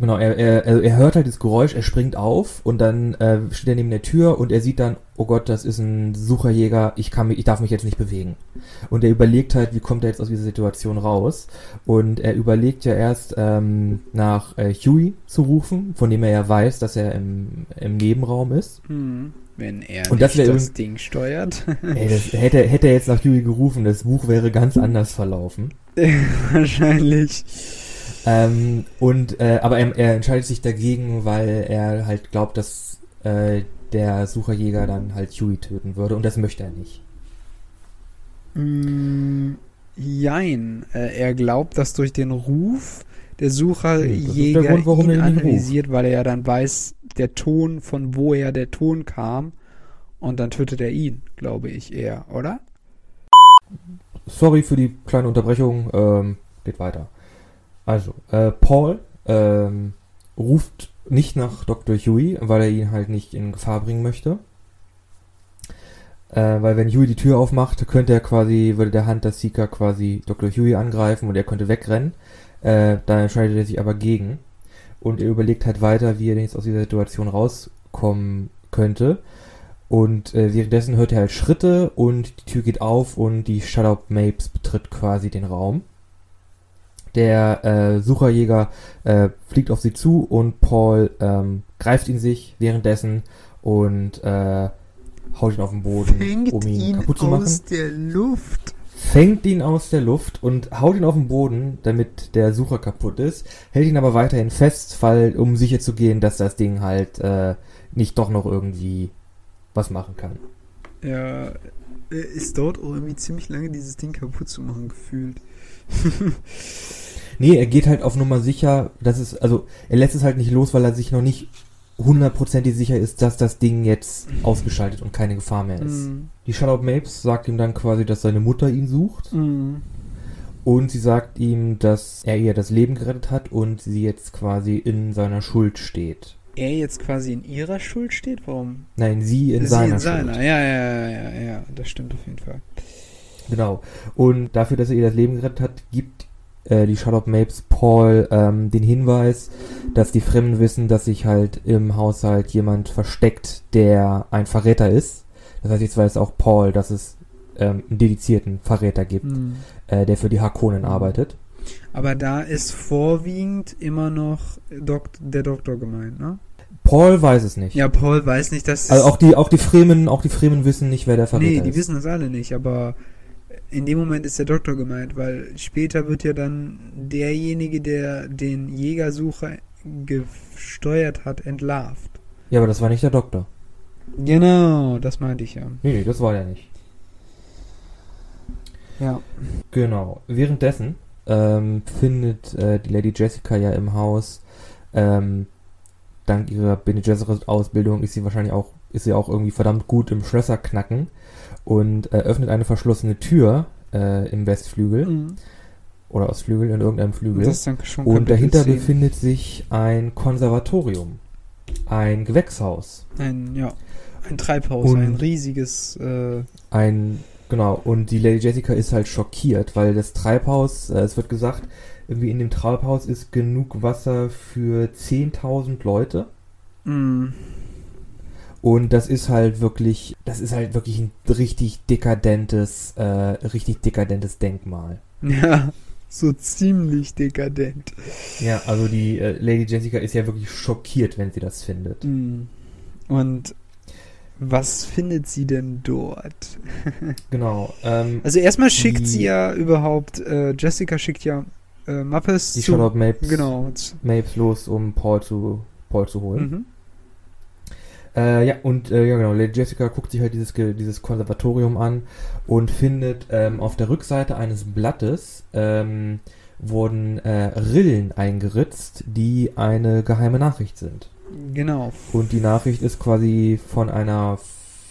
Genau, er, er, er hört halt das Geräusch, er springt auf und dann äh, steht er neben der Tür und er sieht dann, oh Gott, das ist ein Sucherjäger, ich kann mich, ich darf mich jetzt nicht bewegen. Und er überlegt halt, wie kommt er jetzt aus dieser Situation raus? Und er überlegt ja erst ähm, nach äh, Huey zu rufen, von dem er ja weiß, dass er im, im Nebenraum ist. Hm. Wenn er Und das das Ding steuert. Ey, das, hätte, hätte er jetzt nach Huey gerufen, das Buch wäre ganz anders verlaufen. Wahrscheinlich. Ähm, und äh, aber er, er entscheidet sich dagegen, weil er halt glaubt, dass äh, der Sucherjäger dann halt Huey töten würde und das möchte er nicht. Mm, jein. Äh, er glaubt, dass durch den Ruf der Nee, Sucherjäger der Grund, warum ihn er ihn analysiert, weil er ja dann weiß, der Ton, von woher der Ton kam. Und dann tötet er ihn, glaube ich eher, oder? Sorry für die kleine Unterbrechung, ähm, geht weiter. Also, äh, Paul ähm, ruft nicht nach Dr. Huey, weil er ihn halt nicht in Gefahr bringen möchte. Äh, weil wenn Huey die Tür aufmacht, könnte er quasi, würde der Hunter Seeker quasi Dr. Huey angreifen und er könnte wegrennen. Äh, da entscheidet er sich aber gegen. Und er überlegt halt weiter, wie er denn jetzt aus dieser Situation rauskommen könnte. Und äh, währenddessen hört er halt Schritte und die Tür geht auf und die Shadow Mapes betritt quasi den Raum. Der äh, Sucherjäger äh, fliegt auf sie zu und Paul ähm, greift ihn sich währenddessen und äh, haut ihn auf den Boden, um ihn, kaputt zu machen. der Luft. Fängt ihn aus der Luft und haut ihn auf den Boden, damit der Sucher kaputt ist, hält ihn aber weiterhin fest, weil, um sicher zu gehen, dass das Ding halt äh, nicht doch noch irgendwie was machen kann. Ja, äh, es dauert auch irgendwie ziemlich lange, dieses Ding kaputt zu machen, gefühlt. Nee, er geht halt auf Nummer sicher, dass es, also er lässt es halt nicht los, weil er sich noch nicht hundertprozentig sicher ist, dass das Ding jetzt ausgeschaltet und keine Gefahr mehr ist. Mm, Die Charlotte Mapes sagt ihm dann quasi, dass seine Mutter ihn sucht mm. und sie sagt ihm, dass er ihr das Leben gerettet hat und sie jetzt quasi in seiner Schuld steht. Er jetzt quasi in ihrer Schuld steht? Warum? Nein, sie in Sie seiner, in seiner. Schuld. Ja, ja, ja, ja, ja, das stimmt auf jeden Fall. Genau. Und dafür, dass er ihr das Leben gerettet hat, gibt äh, die Charlotte Mapes Paul ähm, den Hinweis, dass die Fremden wissen, dass sich halt im Haushalt jemand versteckt, der ein Verräter ist. Das heißt, jetzt weiß auch Paul, dass es ähm, einen dedizierten Verräter gibt, Hm. äh, der für die Harkonnen arbeitet. Aber da ist vorwiegend immer noch Dok der Doktor gemeint, ne? Paul weiß es nicht. Ja, Paul weiß nicht, dass Also auch die, auch die Fremen, auch die Fremen wissen nicht, wer der Verräter Nee, die ist. wissen das alle nicht, aber in dem Moment ist der Doktor gemeint, weil später wird ja dann derjenige, der den Jägersucher gesteuert hat, entlarvt. Ja, aber das war nicht der Doktor. Genau, das meinte ich ja. Nee, nee, das war der nicht. Ja. Genau. Währenddessen ähm, findet äh, die Lady Jessica ja im Haus, ähm, dank ihrer Bene Gesserit Ausbildung ist sie wahrscheinlich auch, ist sie auch irgendwie verdammt gut im Schlösser knacken und äh, öffnet eine verschlossene Tür äh, im Westflügel Mhm. oder Ostflügel in irgendeinem Flügel. Und dahinter 10. befindet sich ein Konservatorium, ein Gewächshaus, ein, ja, ein Treibhaus, Und- ein riesiges, äh, ein genau. Und die Lady Jessica ist halt schockiert, weil das Treibhaus, äh, es wird gesagt, irgendwie in dem Treibhaus ist genug Wasser für 10.000 Leute. mh, Und das ist halt wirklich, das ist halt wirklich ein richtig dekadentes, äh, richtig dekadentes Denkmal. ja, so ziemlich dekadent. Ja, also die äh, Lady Jessica ist ja wirklich schockiert, wenn sie das findet. Mhm. Und was findet sie denn dort? Genau. Ähm, Also erstmal schickt Die- sie ja überhaupt, äh, Jessica schickt ja äh, Mappes die zu. Charlotte Mapes, Genau. Mapes los, um Paul zu, Paul zu holen. Mhm. Äh, ja, und äh, ja genau, Lady Jessica guckt sich halt dieses, dieses Konservatorium an und findet ähm, auf der Rückseite eines Blattes ähm, wurden äh, Rillen eingeritzt, die eine geheime Nachricht sind. Genau. Und die Nachricht ist quasi von einer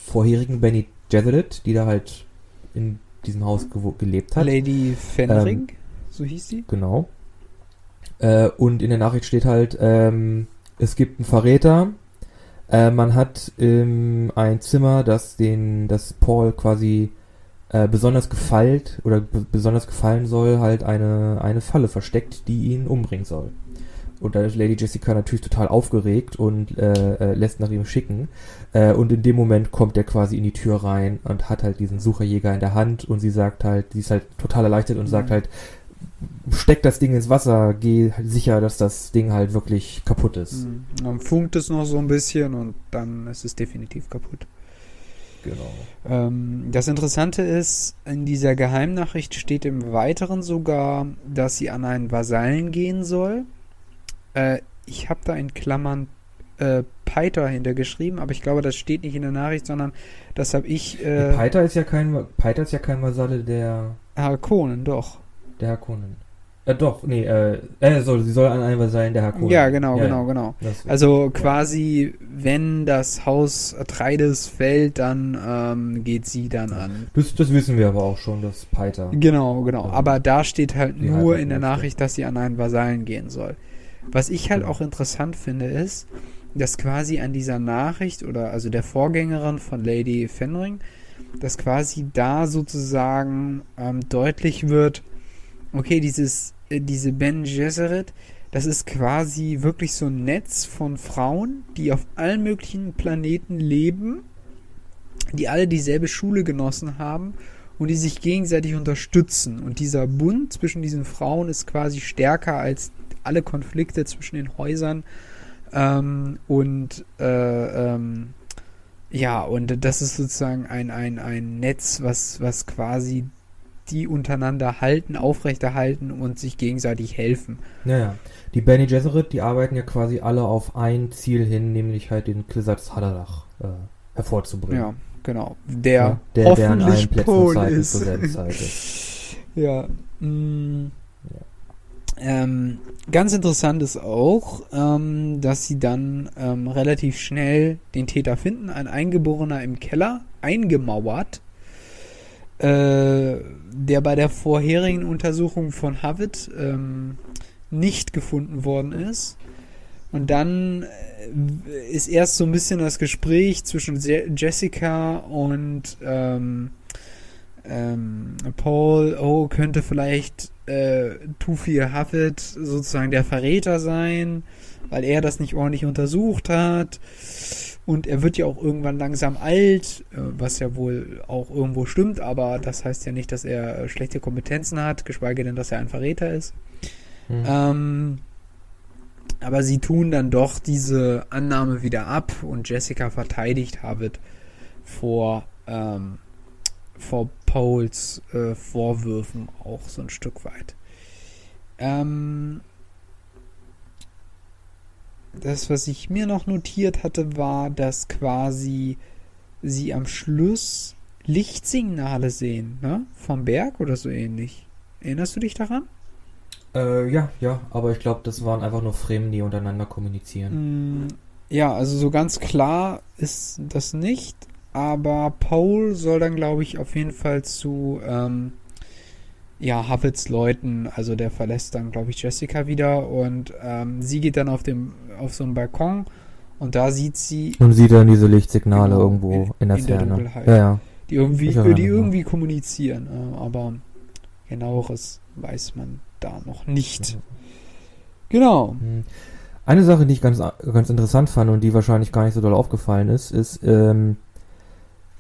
vorherigen Benny Gesserit, die da halt in diesem Haus gelebt hat. Lady Fenring, so hieß sie. Genau. Äh, und in der Nachricht steht halt, ähm, es gibt einen Verräter. Äh, man hat ähm, ein Zimmer, das den, das Paul quasi äh, besonders gefeilt oder besonders gefallen soll, halt eine, eine Falle versteckt, die ihn umbringen soll. Und da ist Lady Jessica natürlich total aufgeregt und äh, äh, lässt nach ihm schicken. Äh, und in dem Moment kommt er quasi in die Tür rein und hat halt diesen Sucherjäger in der Hand und sie sagt halt, sie ist halt total erleichtert und sagt Mhm. halt, steck das Ding ins Wasser, geh sicher, dass das Ding halt wirklich kaputt ist. Mhm. Dann funkt es noch so ein bisschen und dann ist es definitiv kaputt. Genau. Ähm, das Interessante ist, in dieser Geheimnachricht steht im Weiteren sogar, dass sie an einen Vasallen gehen soll. Äh, ich habe da in Klammern äh, Peiter hintergeschrieben, aber ich glaube, das steht nicht in der Nachricht, sondern das habe ich äh, Peiter ist ja kein Peiter ist ja kein Vasalle der Harkonnen, doch. Der Harkonnen. Äh, doch, nee, äh, äh soll, sie soll an einen Vasallen der Harkonnen. Ja, genau, Ja, genau, ja. genau. Das, Also quasi, wenn das Haus Atreides fällt, dann ähm, geht sie dann an. das, das wissen wir aber auch schon, dass Peiter. Genau, genau. Ja. Aber da steht halt nur in der. Nachricht, dass sie an einen Vasallen gehen soll. Was ich halt Genau. auch interessant finde, ist, dass quasi an dieser Nachricht oder also der Vorgängerin von Lady Fenring, dass quasi da sozusagen ähm, deutlich wird, okay, dieses, äh, diese Ben Gesserit, das ist quasi wirklich so ein Netz von Frauen, die auf allen möglichen Planeten leben, die alle dieselbe Schule genossen haben und die sich gegenseitig unterstützen. Und dieser Bund zwischen diesen Frauen ist quasi stärker als alle Konflikte zwischen den Häusern. Ähm, und äh, ähm, ja, und das ist sozusagen ein, ein, ein Netz, was, was quasi die untereinander halten, aufrechterhalten und sich gegenseitig helfen. Naja, die Benny Gesserit, die arbeiten ja quasi alle auf ein Ziel hin, nämlich halt den Klisatz Haderach äh, hervorzubringen. Ja, genau. Der, Ja, der, der an allen hoffentlich Plätzen und Pol Zeiten ist. zur selben Zeit ist. Ja. mm. Ja. Ähm, ganz interessant ist auch, ähm, dass sie dann ähm, relativ schnell den Täter finden. Ein Eingeborener im Keller, eingemauert, äh, der bei der vorherigen Untersuchung von Havitt ähm, nicht gefunden worden ist. Und dann äh, ist erst so ein bisschen das Gespräch zwischen Je Jessica und ähm, ähm, Paul, oh, könnte vielleicht äh, Tufir Haffet sozusagen der Verräter sein, weil er das nicht ordentlich untersucht hat. Und er wird ja auch irgendwann langsam alt, äh, was ja wohl auch irgendwo stimmt, aber das heißt ja nicht, dass er äh, schlechte Kompetenzen hat, geschweige denn, dass er ein Verräter ist. Hm. Ähm, aber sie tun dann doch diese Annahme wieder ab und Jessica verteidigt Havitt vor, ähm, vor Pauls äh, Vorwürfen auch so ein Stück weit. Ähm, das, was ich mir noch notiert hatte, war, dass quasi sie am Schluss Lichtsignale sehen, ne? Vom Berg oder so ähnlich. Erinnerst du dich daran? Äh, ja, ja, aber ich glaube, das waren einfach nur Fremen, die untereinander kommunizieren. Mm, Ja, also so ganz klar ist das nicht, aber Paul soll dann, glaube ich, auf jeden Fall zu, ähm, ja, Havits Leuten, also der verlässt dann, glaube ich, Jessica wieder und ähm, sie geht dann auf dem, auf so einen Balkon und da sieht sie, Und sieht dann diese Lichtsignale Genau, irgendwo in- in, der in der Ferne. Dunkelheit. ja, ja. die irgendwie, die irgendwie kommunizieren, äh, aber genaueres weiß man da noch nicht. Genau. Hm. Eine Sache, die ich ganz, ganz interessant fand und die wahrscheinlich gar nicht so doll aufgefallen ist, ist, ähm,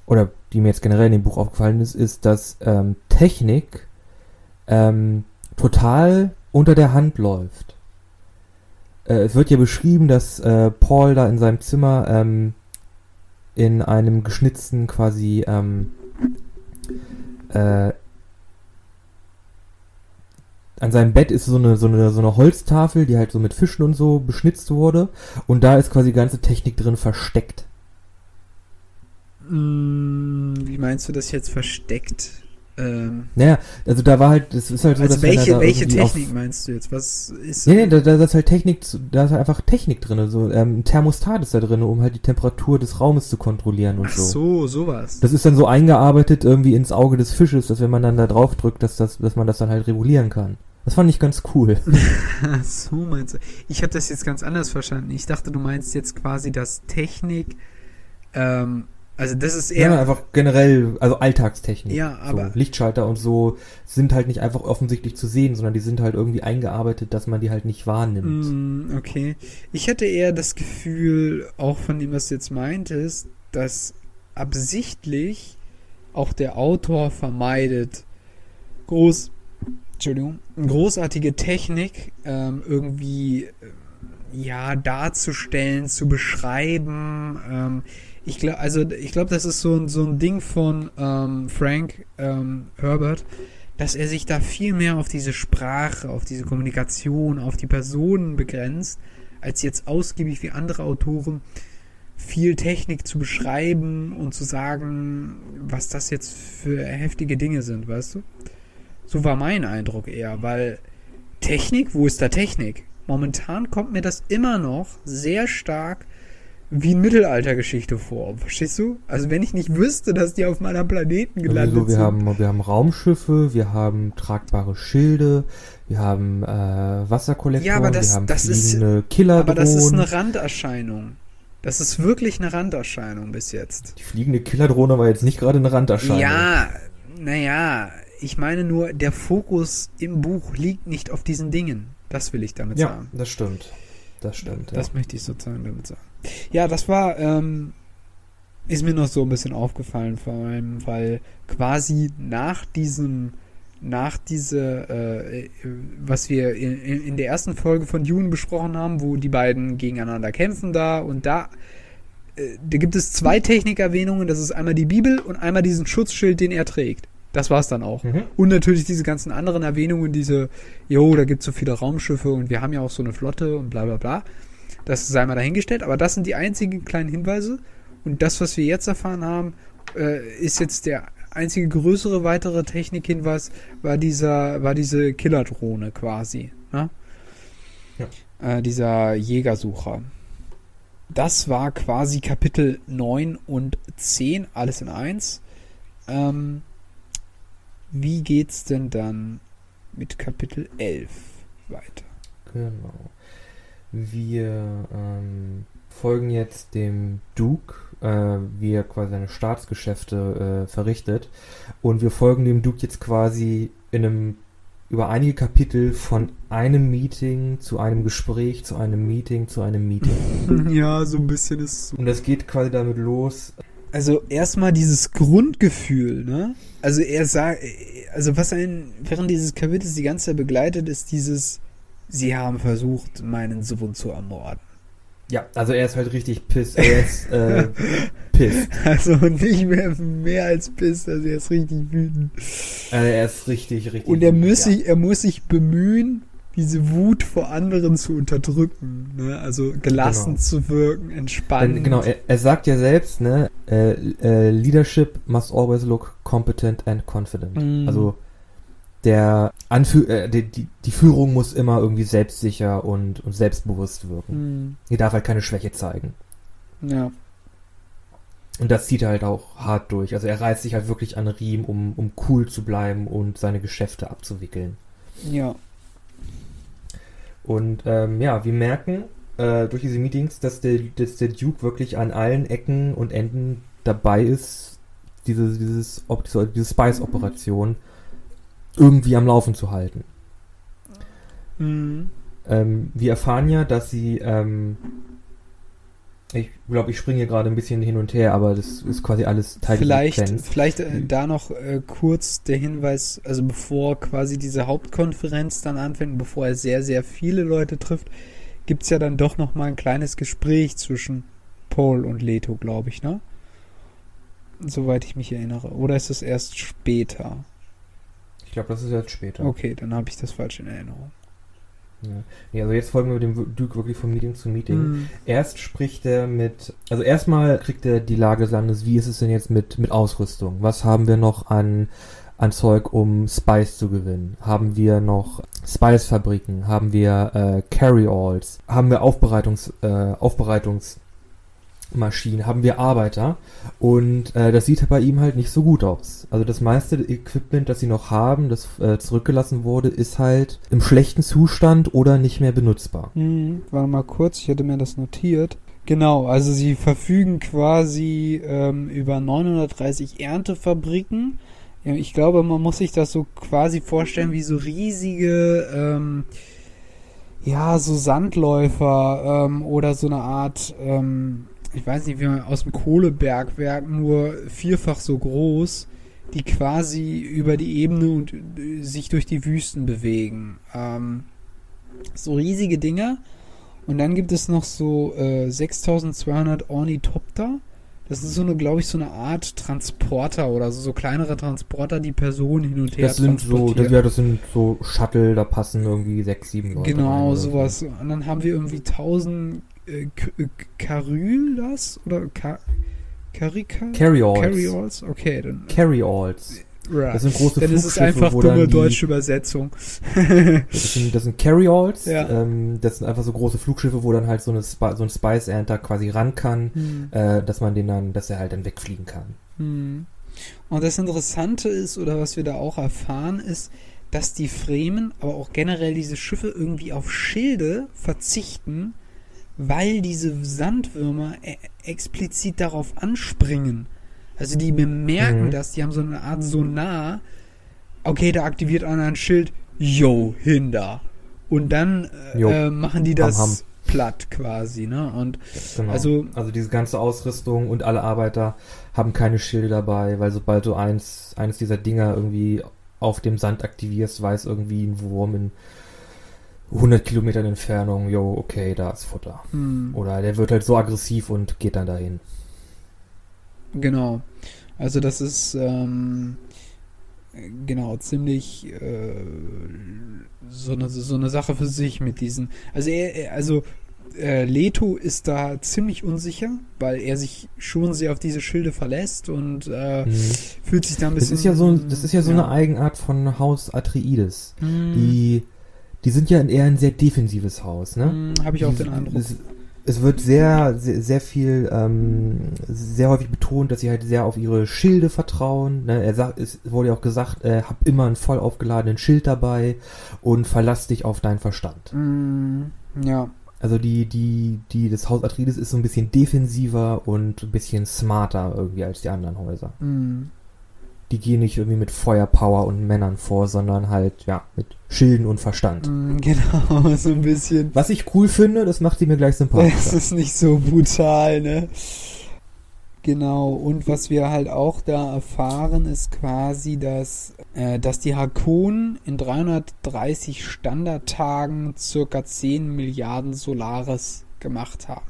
oder die mir jetzt generell in dem Buch aufgefallen ist, ist, dass ähm, Technik ähm, total unter der Hand läuft. Äh, es wird ja beschrieben, dass äh, Paul da in seinem Zimmer ähm, in einem geschnitzten quasi ähm, äh, an seinem Bett ist so eine, so eine, so eine Holztafel, die halt so mit Fischen und so beschnitzt wurde. Und da ist quasi die ganze Technik drin versteckt. Mm, Wie meinst du das jetzt versteckt? Ähm, Naja, also da war halt, das ist halt so, also dass welche, da welche irgendwie auf- Technik meinst du jetzt? Was ist Nee, nee, da, da ist halt Technik, da ist halt einfach Technik drin, so ähm, ein Thermostat ist da drin, um halt die Temperatur des Raumes zu kontrollieren und Ach so. so, sowas. Das ist dann so eingearbeitet irgendwie ins Auge des Fisches, dass wenn man dann da drauf drückt, dass das, dass man das dann halt regulieren kann. Das fand ich ganz cool. Ach so meinst du. Ich habe das jetzt ganz anders verstanden. Ich dachte, du meinst jetzt quasi, dass Technik, ähm, also das ist Ja, eher, einfach generell, also Alltagstechnik. Ja, aber- So, Lichtschalter und so sind halt nicht einfach offensichtlich zu sehen, sondern die sind halt irgendwie eingearbeitet, dass man die halt nicht wahrnimmt. Mm, okay. Ich hatte eher das Gefühl, auch von dem, was du jetzt meintest, dass absichtlich auch der Autor vermeidet, groß, Entschuldigung, großartige Technik ähm, irgendwie äh, ja darzustellen, zu beschreiben. Ähm, ich glaube, also ich glaube, das ist so ein so ein Ding von ähm, Frank ähm, Herbert, dass er sich da viel mehr auf diese Sprache, auf diese Kommunikation, auf die Personen begrenzt, als jetzt ausgiebig wie andere Autoren viel Technik zu beschreiben und zu sagen, was das jetzt für heftige Dinge sind, weißt du? So war mein Eindruck eher, weil Technik, wo ist da Technik? Momentan kommt mir das immer noch sehr stark wie Mittelaltergeschichte vor. Verstehst du? Also wenn ich nicht wüsste, dass die auf meinem Planeten gelandet Also wir sind. haben, wir haben Raumschiffe, wir haben tragbare Schilde, wir haben äh, Wasserkollektoren, Ja, aber das- wir haben das ist- Killerdrohnen. Aber das ist eine Randerscheinung. Das ist wirklich eine Randerscheinung bis jetzt. Die fliegende Killerdrohne war jetzt nicht gerade eine Randerscheinung. Ja, naja, ich meine nur, der Fokus im Buch liegt nicht auf diesen Dingen. Das will ich damit ja sagen. das stimmt. Das stimmt. Das ja. möchte ich sozusagen damit sagen. Ja, das war, ähm, ist mir noch so ein bisschen aufgefallen, vor allem, weil quasi nach diesem, nach diese, äh, was wir in, in der ersten Folge von Dune besprochen haben, wo die beiden gegeneinander kämpfen da und da, äh, da gibt es zwei Technikerwähnungen, das ist einmal die Bibel und einmal diesen Schutzschild, den er trägt. Das war's dann auch. Mhm. Und natürlich diese ganzen anderen Erwähnungen, diese, jo, da gibt's so viele Raumschiffe und wir haben ja auch so eine Flotte und bla bla bla. Das sei mal dahingestellt, aber das sind die einzigen kleinen Hinweise. Und das, was wir jetzt erfahren haben, äh, ist jetzt der einzige größere weitere Technikhinweis, war dieser, war diese Killerdrohne quasi. Ne? Äh, dieser Jägersucher. Das war quasi Kapitel 9 und 10, alles in eins. Ähm, wie geht's denn dann mit Kapitel 11 weiter? Genau. Wir ähm, folgen jetzt dem Duke, äh, wie er quasi seine Staatsgeschäfte äh, verrichtet. Und wir folgen dem Duke jetzt quasi in einem über einige Kapitel von einem Meeting zu einem Gespräch, zu einem Meeting, zu einem Meeting. Ja, so ein bisschen ist Und das geht quasi damit los. Also erstmal dieses Grundgefühl, ne? Also er sagt, also was einen während dieses Kapitels die ganze Zeit begleitet, ist dieses, sie haben versucht, meinen Sohn zu ermorden. Ja, also er ist halt richtig piss. Er ist äh, pissed. Also nicht mehr mehr als Piss, also er ist richtig wütend. Also er ist richtig, richtig. Und er muss, ja. sich, er muss sich bemühen, diese Wut vor anderen zu unterdrücken, ne? Also gelassen Genau. zu wirken, entspannt. Denn, genau, er, er sagt ja selbst, ne, äh, äh, Leadership must always look competent and confident. Mm. Also der Anfü äh, die, die, die Führung muss immer irgendwie selbstsicher und, und selbstbewusst wirken. Hm, Die darf halt keine Schwäche zeigen. ja. und das zieht er halt auch hart durch. Also er reißt sich halt wirklich an Riemen, um, um cool zu bleiben und seine Geschäfte abzuwickeln. Ja. Und ähm, ja, wir merken äh, durch diese Meetings, dass der, dass der Duke wirklich an allen Ecken und Enden dabei ist, diese, dieses, diese, diese Spice-Operation irgendwie am Laufen zu halten. Mhm. Ähm, wir erfahren ja, dass sie, ähm, ich glaube, ich springe hier gerade ein bisschen hin und her, aber das ist quasi alles Teil Vielleicht, der Sequenz. vielleicht äh, da noch äh, kurz der Hinweis, also bevor quasi diese Hauptkonferenz dann anfängt, bevor er sehr, sehr viele Leute trifft, gibt es ja dann doch noch mal ein kleines Gespräch zwischen Paul und Leto, glaube ich, ne? Soweit ich mich erinnere. Oder ist es erst später? Ich glaube, das ist jetzt später. Okay, dann habe ich das falsch in Erinnerung. Ja. Nee, also jetzt folgen wir dem Duke wirklich von Meeting zu Meeting. Mhm. Erst spricht er mit, also erstmal kriegt er die Lage des Landes, wie ist es denn jetzt mit, mit Ausrüstung? Was haben wir noch an, an Zeug, um Spice zu gewinnen? Haben wir noch Spice-Fabriken? Haben wir äh, Carry-Alls? Haben wir Aufbereitungs, äh, Aufbereitungsmaschinen? Haben wir Arbeiter? Und äh, das sieht bei ihm halt nicht so gut aus. Also das meiste Equipment, das sie noch haben, das äh, zurückgelassen wurde, ist halt im schlechten Zustand oder nicht mehr benutzbar. Mhm. Warte mal kurz, ich hätte mir das notiert. Genau, also sie verfügen quasi ähm, über 930 Erntefabriken. Ich glaube, man muss sich das so quasi vorstellen wie so riesige, ähm, ja, so Sandläufer ähm, oder so eine Art, ähm, ich weiß nicht, wie man aus dem Kohlebergwerk nur vierfach so groß, die quasi über die Ebene und äh, sich durch die Wüsten bewegen. Ähm, so riesige Dinger. Und dann gibt es noch so äh, 6200 Ornithopter. Das ist so eine, glaube ich, so eine Art Transporter oder so, so kleinere Transporter, die Personen hin und her Das sind so, das, ja, das sind so Shuttle, da passen irgendwie sechs, sieben Leute. Genau, rein so. sowas. Und dann haben wir irgendwie 1000 äh, K- äh? Oder Ka Karika? Carry-Alls. Carryalls? Okay, dann. Carry-Alls. Right. Das sind große Dann ist es einfach dumme die- deutsche Übersetzung. Das sind, das sind Carry-Alls. Ja. Ähm, das sind einfach so große Flugschiffe, wo dann halt so, eine Spi so ein Spice-Ernter quasi ran kann, Hm. äh, dass man den dann, dass er halt dann wegfliegen kann. Hm. Und das Interessante ist, oder was wir da auch erfahren, ist, dass die Fremen, aber auch generell diese Schiffe irgendwie auf Schilde verzichten, weil diese Sandwürmer e explizit darauf anspringen. Also die bemerken Mhm. das, die haben so eine Art Sonar. Okay, da aktiviert einer ein Schild, yo, hinter. Und dann äh, äh, machen die Ham, das ham. platt quasi, ne? Und Genau. Also- also diese ganze Ausrüstung und alle Arbeiter haben keine Schilde dabei, weil sobald du eins, eines dieser Dinger irgendwie auf dem Sand aktivierst, weiß irgendwie ein Wurm in 100 Kilometern Entfernung, jo, okay, da ist Futter. hm. Oder der wird halt so aggressiv und geht dann dahin. Genau. Also das ist ähm, genau ziemlich äh, so, eine, so eine Sache für sich mit diesen. Also er, also äh, Leto ist da ziemlich unsicher, weil er sich schon sehr auf diese Schilde verlässt und äh, Mhm. fühlt sich da ein Das bisschen. ist ja so, das ist ja so eine Eigenart von Haus Atreides. Hm, Die, die sind ja eher ein sehr defensives Haus, ne? hm, Habe ich auch den Eindruck. Es, es wird sehr, sehr, sehr viel, ähm, sehr häufig betont, dass sie halt sehr auf ihre Schilde vertrauen. Ne? Er sagt, es wurde ja auch gesagt, äh, hab immer einen voll aufgeladenen Schild dabei und verlass dich auf deinen Verstand. Hm, ja. Also die, die, die, das Haus Atreides ist so ein bisschen defensiver und ein bisschen smarter irgendwie als die anderen Häuser. Hm. Die gehen nicht irgendwie mit Feuerpower und Männern vor, sondern halt, ja, mit Schilden und Verstand. Hm, Genau, so ein bisschen. Was ich cool finde, das macht die mir gleich Es sympathischer. ist nicht so brutal, ne? Genau, und was wir halt auch da erfahren, ist quasi, dass, äh, dass die Hakonen in 330 Standardtagen circa 10 Milliarden Solaris gemacht haben.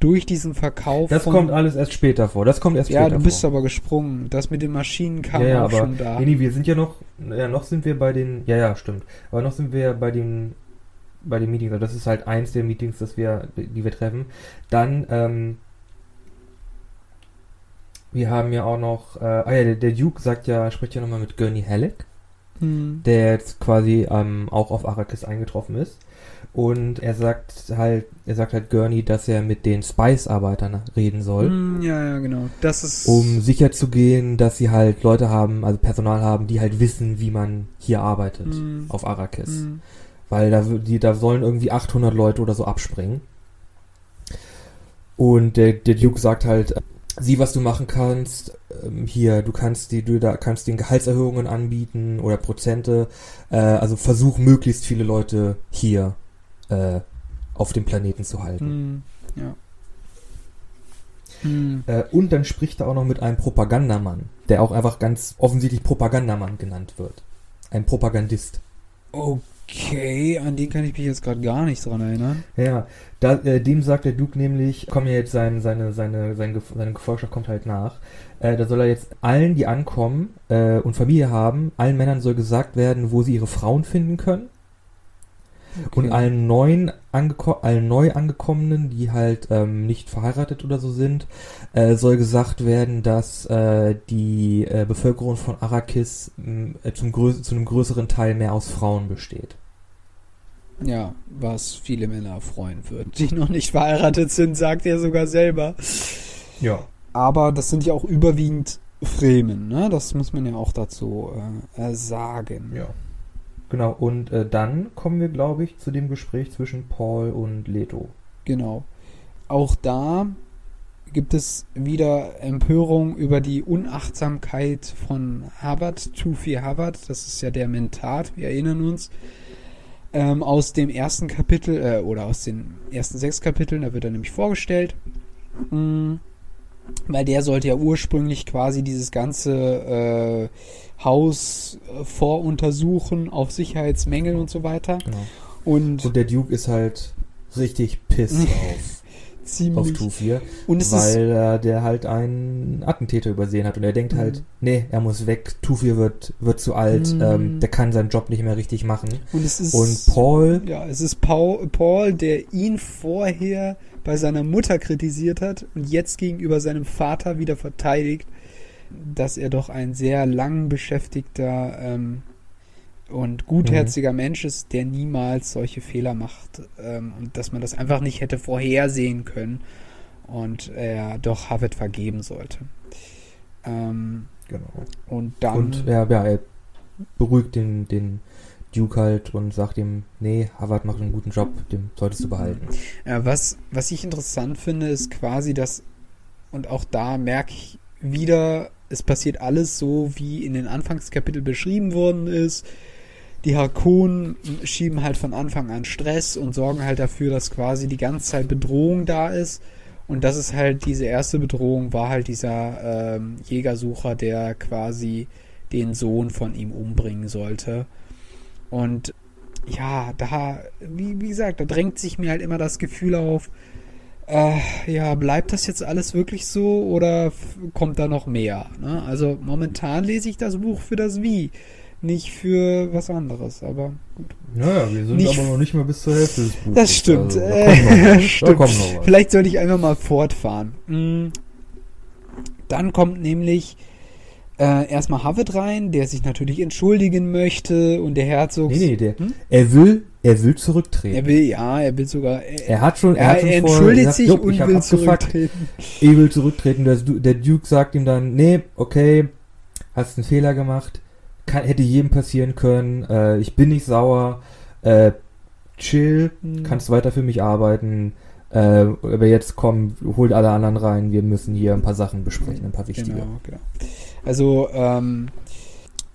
Durch diesen Verkauf Das kommt alles erst später vor. Das kommt erst ja, später du bist vor. aber gesprungen. Das mit den Maschinen kam ja, ja, auch aber schon da. nee, wir sind ja noch, ja, noch sind wir bei den, ja, ja, stimmt. Aber noch sind wir ja bei den, bei den Meetings. Also Das ist halt eins der Meetings, das wir, die wir treffen. Dann, ähm, wir haben ja auch noch, äh, ah ja, der, der Duke sagt ja, spricht ja nochmal mit Gurney Halleck. Hm. der jetzt quasi ähm, auch auf Arrakis eingetroffen ist. Und er sagt halt, er sagt halt Gurney, dass er mit den Spice-Arbeitern reden soll, Hm, ja, ja, genau. Das ist. um sicherzugehen, dass sie halt Leute haben, also Personal haben, die halt wissen, wie man hier arbeitet Hm. auf Arrakis. Hm. Weil da, die, da sollen irgendwie 800 Leute oder so abspringen. Und der, der Duke sagt halt, sieh, was du machen kannst. Ähm, hier, du kannst die, du da kannst den Gehaltserhöhungen anbieten oder Prozente. Äh, also versuch möglichst viele Leute hier äh, auf dem Planeten zu halten. Hm. Ja. Hm. Äh, und dann spricht er auch noch mit einem Propagandamann, der auch einfach ganz offensichtlich Propagandamann genannt wird. Ein Propagandist. Okay, an den kann ich mich jetzt gerade gar nicht dran erinnern. Ja, da, äh, dem sagt der Duke nämlich, kommen ja jetzt sein, seine, seine, sein, Gef- seine Gefolgschaft kommt halt nach. Äh, da soll er jetzt allen, die ankommen äh, und Familie haben, allen Männern soll gesagt werden, wo sie ihre Frauen finden können. Und allen neuen angeko allen neu angekommenen, die halt ähm, nicht verheiratet oder so sind, äh, soll gesagt werden, dass äh, die äh, Bevölkerung von Arrakis äh, zum größ zu einem größeren Teil mehr aus Frauen besteht. Ja, was viele Männer freuen wird, die noch nicht verheiratet sind, sagt er sogar selber. Ja. Aber das sind ja auch überwiegend Fremen, ne? Das muss man ja auch dazu äh, sagen. Ja. Genau, und äh, dann kommen wir, glaube ich, zu dem Gespräch zwischen Paul und Leto. Genau. Auch da gibt es wieder Empörung über die Unachtsamkeit von Hubbard, Tufi Hubbard. Das ist ja der Mentat, wir erinnern uns. Ähm, aus dem ersten Kapitel, äh, oder aus den ersten sechs Kapiteln, da wird er nämlich vorgestellt. Mm, weil der sollte ja ursprünglich quasi dieses ganze äh, Haus äh, voruntersuchen auf Sicherheitsmängel und so weiter. Genau. Und, Und der Duke ist halt richtig piss auf, auf ziemlich. Tufir, Und es ist weil äh, der halt einen Attentäter übersehen hat und er denkt halt, Mhm. nee, er muss weg, Tufir wird, wird zu alt, Mhm. ähm, der kann seinen Job nicht mehr richtig machen. Und es ist Und Paul, ja, es ist Paul, Paul, der ihn vorher bei seiner Mutter kritisiert hat und jetzt gegenüber seinem Vater wieder verteidigt, dass er doch ein sehr lang beschäftigter ähm, und gutherziger Mensch ist, der niemals solche Fehler macht ähm, und dass man das einfach nicht hätte vorhersehen können und er doch Harvard vergeben sollte. Ähm, genau. und dann Und ja, ja, er beruhigt den, den Duke halt und sagt ihm, nee, Harvard macht einen guten Job, den solltest du behalten. Ja, was, was ich interessant finde, ist quasi, dass, und auch da merke ich wieder, es passiert alles so, wie in den Anfangskapiteln beschrieben worden ist. Die Harkonnen schieben halt von Anfang an Stress und sorgen halt dafür, dass quasi die ganze Zeit Bedrohung da ist. Und das ist halt diese erste Bedrohung, war halt dieser ähm, Jägersucher, der quasi den Sohn von ihm umbringen sollte. Und ja, da, wie, wie gesagt, da drängt sich mir halt immer das Gefühl auf, äh, ja, bleibt das jetzt alles wirklich so oder kommt da noch mehr? Ne? Also momentan lese ich das Buch für das Wie, nicht für was anderes, aber gut. Naja, wir sind Nicht- aber noch nicht mal bis zur Hälfte des Buches. Das stimmt. Also, da äh, noch stimmt. Da. Vielleicht sollte ich einfach mal fortfahren. Mm. Dann kommt nämlich äh, erstmal Havid rein, der sich natürlich entschuldigen möchte und der Herzog. Nee, nee, der, Hm? er will, er will zurücktreten. Er will, ja, er will sogar. Er, er hat schon, er, er, hat schon er vorher entschuldigt gesagt, sich "Jupp, und ich will zurücktreten. ich will zurücktreten. Der, der Duke sagt ihm dann, nee, okay, hast einen Fehler gemacht, kann, hätte jedem passieren können, äh, ich bin nicht sauer, äh, chill, Hm. kannst weiter für mich arbeiten, äh, aber jetzt komm, holt alle anderen rein, wir müssen hier ein paar Sachen besprechen, ein paar wichtige. Genau, genau. Also, ähm,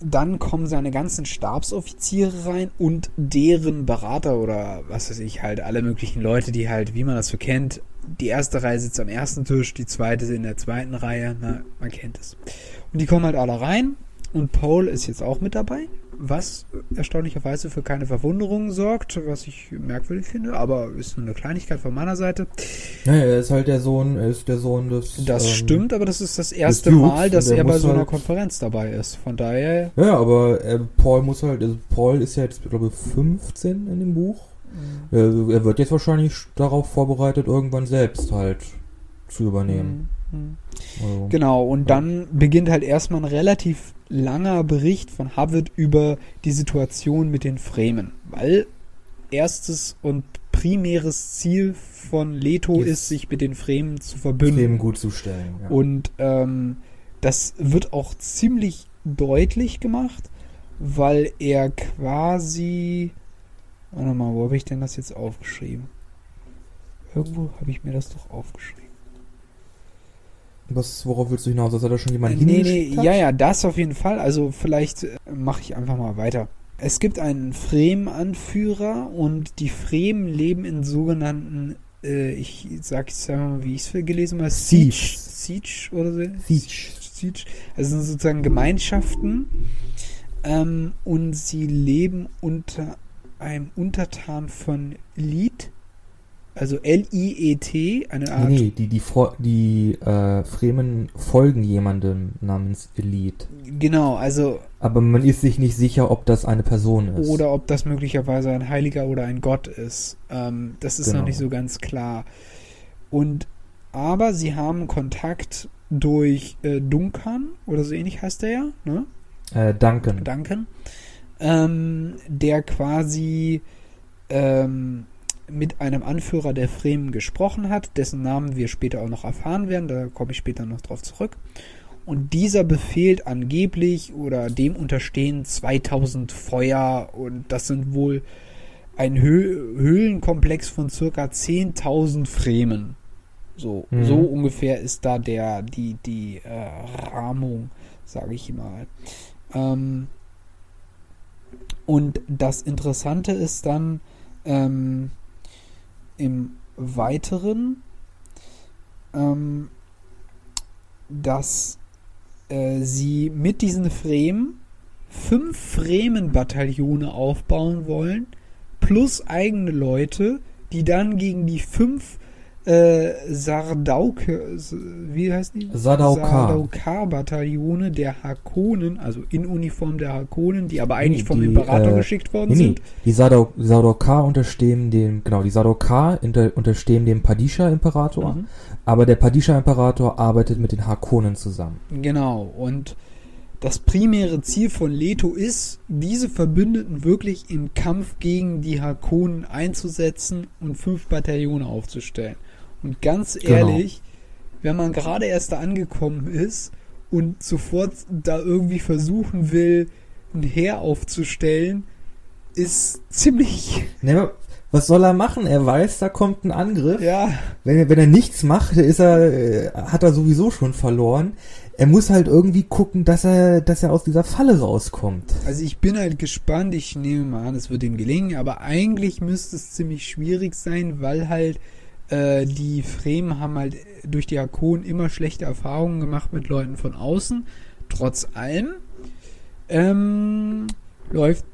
dann kommen seine ganzen Stabsoffiziere rein und deren Berater oder was weiß ich, halt alle möglichen Leute, die halt, wie man das so kennt, die erste Reihe sitzt am ersten Tisch, die zweite in der zweiten Reihe, na, man kennt es. Und die kommen halt alle rein und Paul ist jetzt auch mit dabei, was erstaunlicherweise für keine Verwunderung sorgt, was ich merkwürdig finde, aber ist nur eine Kleinigkeit von meiner Seite. Naja, er ist halt der Sohn, er ist der Sohn des. Das ähm, stimmt, aber das ist das erste Dukes Mal, dass er bei so einer halt- Konferenz dabei ist. Von daher. Ja, aber äh, Paul muss halt, also Paul ist ja jetzt, glaube ich, 15 in dem Buch. Äh, er wird jetzt wahrscheinlich darauf vorbereitet, irgendwann selbst halt zu übernehmen. Mhm. Also, Genau, und dann beginnt halt erstmal ein relativ langer Bericht von Harvard über die Situation mit den Fremen, weil erstes und primäres Ziel von Leto Yes. ist, sich mit den Fremen zu verbünden. Leben gut zu stellen. Ja. Und ähm, das wird auch ziemlich deutlich gemacht, weil er quasi. Warte mal, wo habe ich denn das jetzt aufgeschrieben? Irgendwo habe ich mir das doch aufgeschrieben. Was, worauf willst du hinaus? Dass er da schon Äh, jemand nee, nee, hingeschickt hat? ja, ja, das auf jeden Fall. Also vielleicht äh, mache ich einfach mal weiter. Es gibt einen Fremen-Anführer und die Fremen leben in sogenannten, äh, ich sag jetzt mal, wie ich es gelesen habe, Siege. Siege oder so. Siege. Siege. Also sind sozusagen Gemeinschaften ähm, und sie leben unter einem Untertan von Lied, also L-I-E-T, eine Art Nee, nee, die, die, die äh, Fremen folgen jemandem namens Elite. Genau, also Aber man ist sich nicht sicher, ob das eine Person ist. oder ob das möglicherweise ein Heiliger oder ein Gott ist. Ähm, das ist noch Genau. nicht so ganz klar. Und aber sie haben Kontakt durch äh, Duncan oder so ähnlich heißt der ja, ne? äh, Duncan. Duncan, ähm, der quasi ähm, mit einem Anführer der Fremen gesprochen hat, dessen Namen wir später auch noch erfahren werden, da komme ich später noch drauf zurück. Und dieser befehlt angeblich oder dem unterstehen 2000 Feuer und das sind wohl ein Hö Höhlenkomplex von circa 10.000 Fremen. So, Mhm. so ungefähr ist da der, die, die äh, Rahmung, sage ich mal. Ähm, und das Interessante ist dann ähm, im Weiteren, ähm, dass äh, sie mit diesen Fremen fünf Fremen-Bataillone aufbauen wollen, plus eigene Leute, die dann gegen die fünf äh, Sardauke, wie heißt die? Sardaukar. Sardaukar-Bataillone der Hakonen, also in Uniform der Hakonen, die aber eigentlich Nee, vom die, Imperator äh, geschickt worden Nee, sind. die Sadok Sardaukar unterstehen dem, genau, die Sardaukar unter, unterstehen dem Padisha-Imperator, Mhm. aber der Padisha-Imperator arbeitet mit den Hakonen zusammen. Genau, und das primäre Ziel von Leto ist, diese Verbündeten wirklich im Kampf gegen die Hakonen einzusetzen und fünf Bataillone aufzustellen. Und ganz Genau. ehrlich, wenn man gerade erst da angekommen ist und sofort da irgendwie versuchen will, ein Heer aufzustellen, ist ziemlich, Ne, was soll er machen? Er weiß, da kommt ein Angriff. ja, Wenn er, wenn er nichts macht, ist er, äh, hat er sowieso schon verloren. Er muss halt irgendwie gucken, dass er, dass er aus dieser Falle rauskommt. Also ich bin halt gespannt, ich nehme mal an, es wird ihm gelingen, aber eigentlich müsste es ziemlich schwierig sein, weil halt äh, die Fremen haben halt durch die Hakonen immer schlechte Erfahrungen gemacht mit Leuten von außen. Trotz allem ähm, läuft,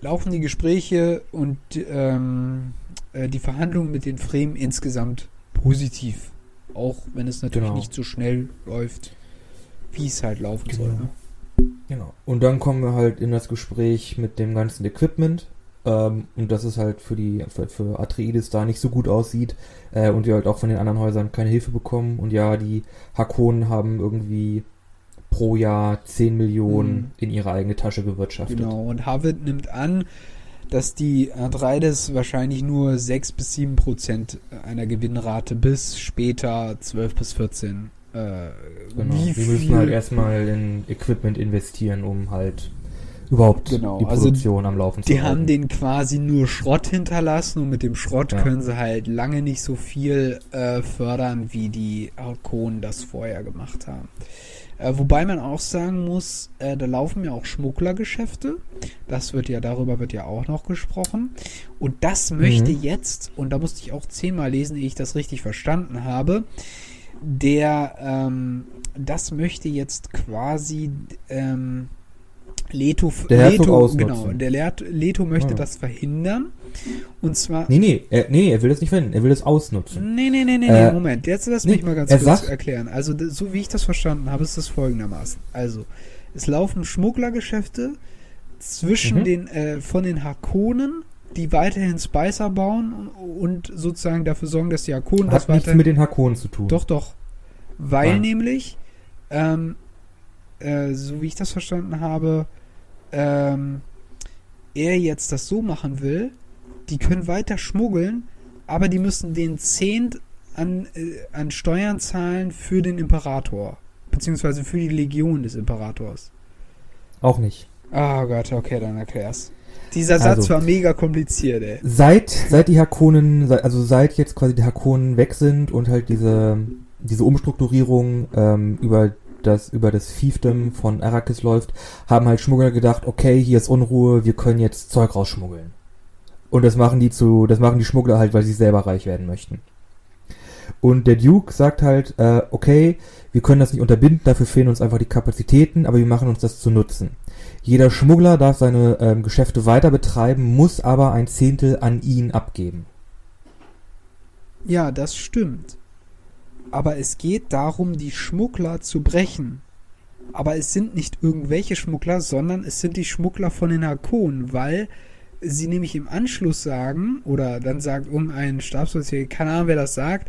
laufen die Gespräche und ähm, äh, die Verhandlungen mit den Fremen insgesamt positiv. Auch wenn es natürlich Genau. nicht so schnell läuft, wie es halt laufen soll. Genau. Ne? Genau. Und dann kommen wir halt in das Gespräch mit dem ganzen Equipment. Ähm, und dass es halt für die für, Atreides da nicht so gut aussieht äh, und die halt auch von den anderen Häusern keine Hilfe bekommen. Und ja, die Hakonen haben irgendwie pro Jahr 10 Millionen Mhm. in ihre eigene Tasche gewirtschaftet. Genau, und Harvard nimmt an, dass die Atreides wahrscheinlich nur 6 bis 7 Prozent einer Gewinnrate bis später 12 bis 14. Äh, Genau. Wie die müssen halt erstmal in Equipment investieren, um halt überhaupt Genau, die also Produktion am Laufen zu Die halten. haben den quasi nur Schrott hinterlassen und mit dem Schrott Ja. können sie halt lange nicht so viel äh, fördern, wie die Arkonen das vorher gemacht haben. Äh, wobei man auch sagen muss, äh, da laufen ja auch Schmugglergeschäfte. Das wird ja, darüber wird ja auch noch gesprochen. Und das möchte Mhm. jetzt, und da musste ich auch zehnmal lesen, ehe ich das richtig verstanden habe, der, ähm, das möchte jetzt quasi, ähm, Leto, Der Herzog Leto ausnutzen. genau, der Leto, Leto möchte Ah. das verhindern. Und zwar, Nee, nee, er, nee, er will das nicht verwenden, er will das ausnutzen. Nee, nee, nee, nee, Äh, Moment. Jetzt lass nee, mich mal ganz kurz sagt- erklären. Also, so wie ich das verstanden habe, ist das folgendermaßen. Also, es laufen Schmugglergeschäfte zwischen Mhm. den, äh, von den Hakonen, die weiterhin Spicer bauen und, sozusagen dafür sorgen, dass die Hakonen das Hat nichts weiterhin. mit den Hakonen zu tun. Doch, doch. Weil Nein. nämlich, ähm, äh, so wie ich das verstanden habe, ähm, er jetzt das so machen will, die können weiter schmuggeln, aber die müssen den Zehnt an, äh, an Steuern zahlen für den Imperator. Beziehungsweise für die Legion des Imperators. Auch nicht. Ah oh Gott, okay, dann erklär's. Dieser Satz Also. war mega kompliziert, ey. Seit, seit die Hakonen, also seit jetzt quasi die Hakonen weg sind und halt diese, diese Umstrukturierung ähm, über das, über das Fiefdom von Arrakis läuft, haben halt Schmuggler gedacht, okay, hier ist Unruhe, wir können jetzt Zeug rausschmuggeln. Und das machen die zu, das machen die Schmuggler halt, weil sie selber reich werden möchten. Und der Duke sagt halt, äh, okay, wir können das nicht unterbinden, dafür fehlen uns einfach die Kapazitäten, aber wir machen uns das zu nutzen. Jeder Schmuggler darf seine ähm, Geschäfte weiter betreiben, muss aber ein Zehntel an ihn abgeben. Ja, das stimmt. Aber es geht darum, die Schmuggler zu brechen. Aber es sind nicht irgendwelche Schmuggler, sondern es sind die Schmuggler von den Hakonen, weil sie nämlich im Anschluss sagen, oder dann sagt irgendein Stabsoffizier, keine Ahnung, wer das sagt,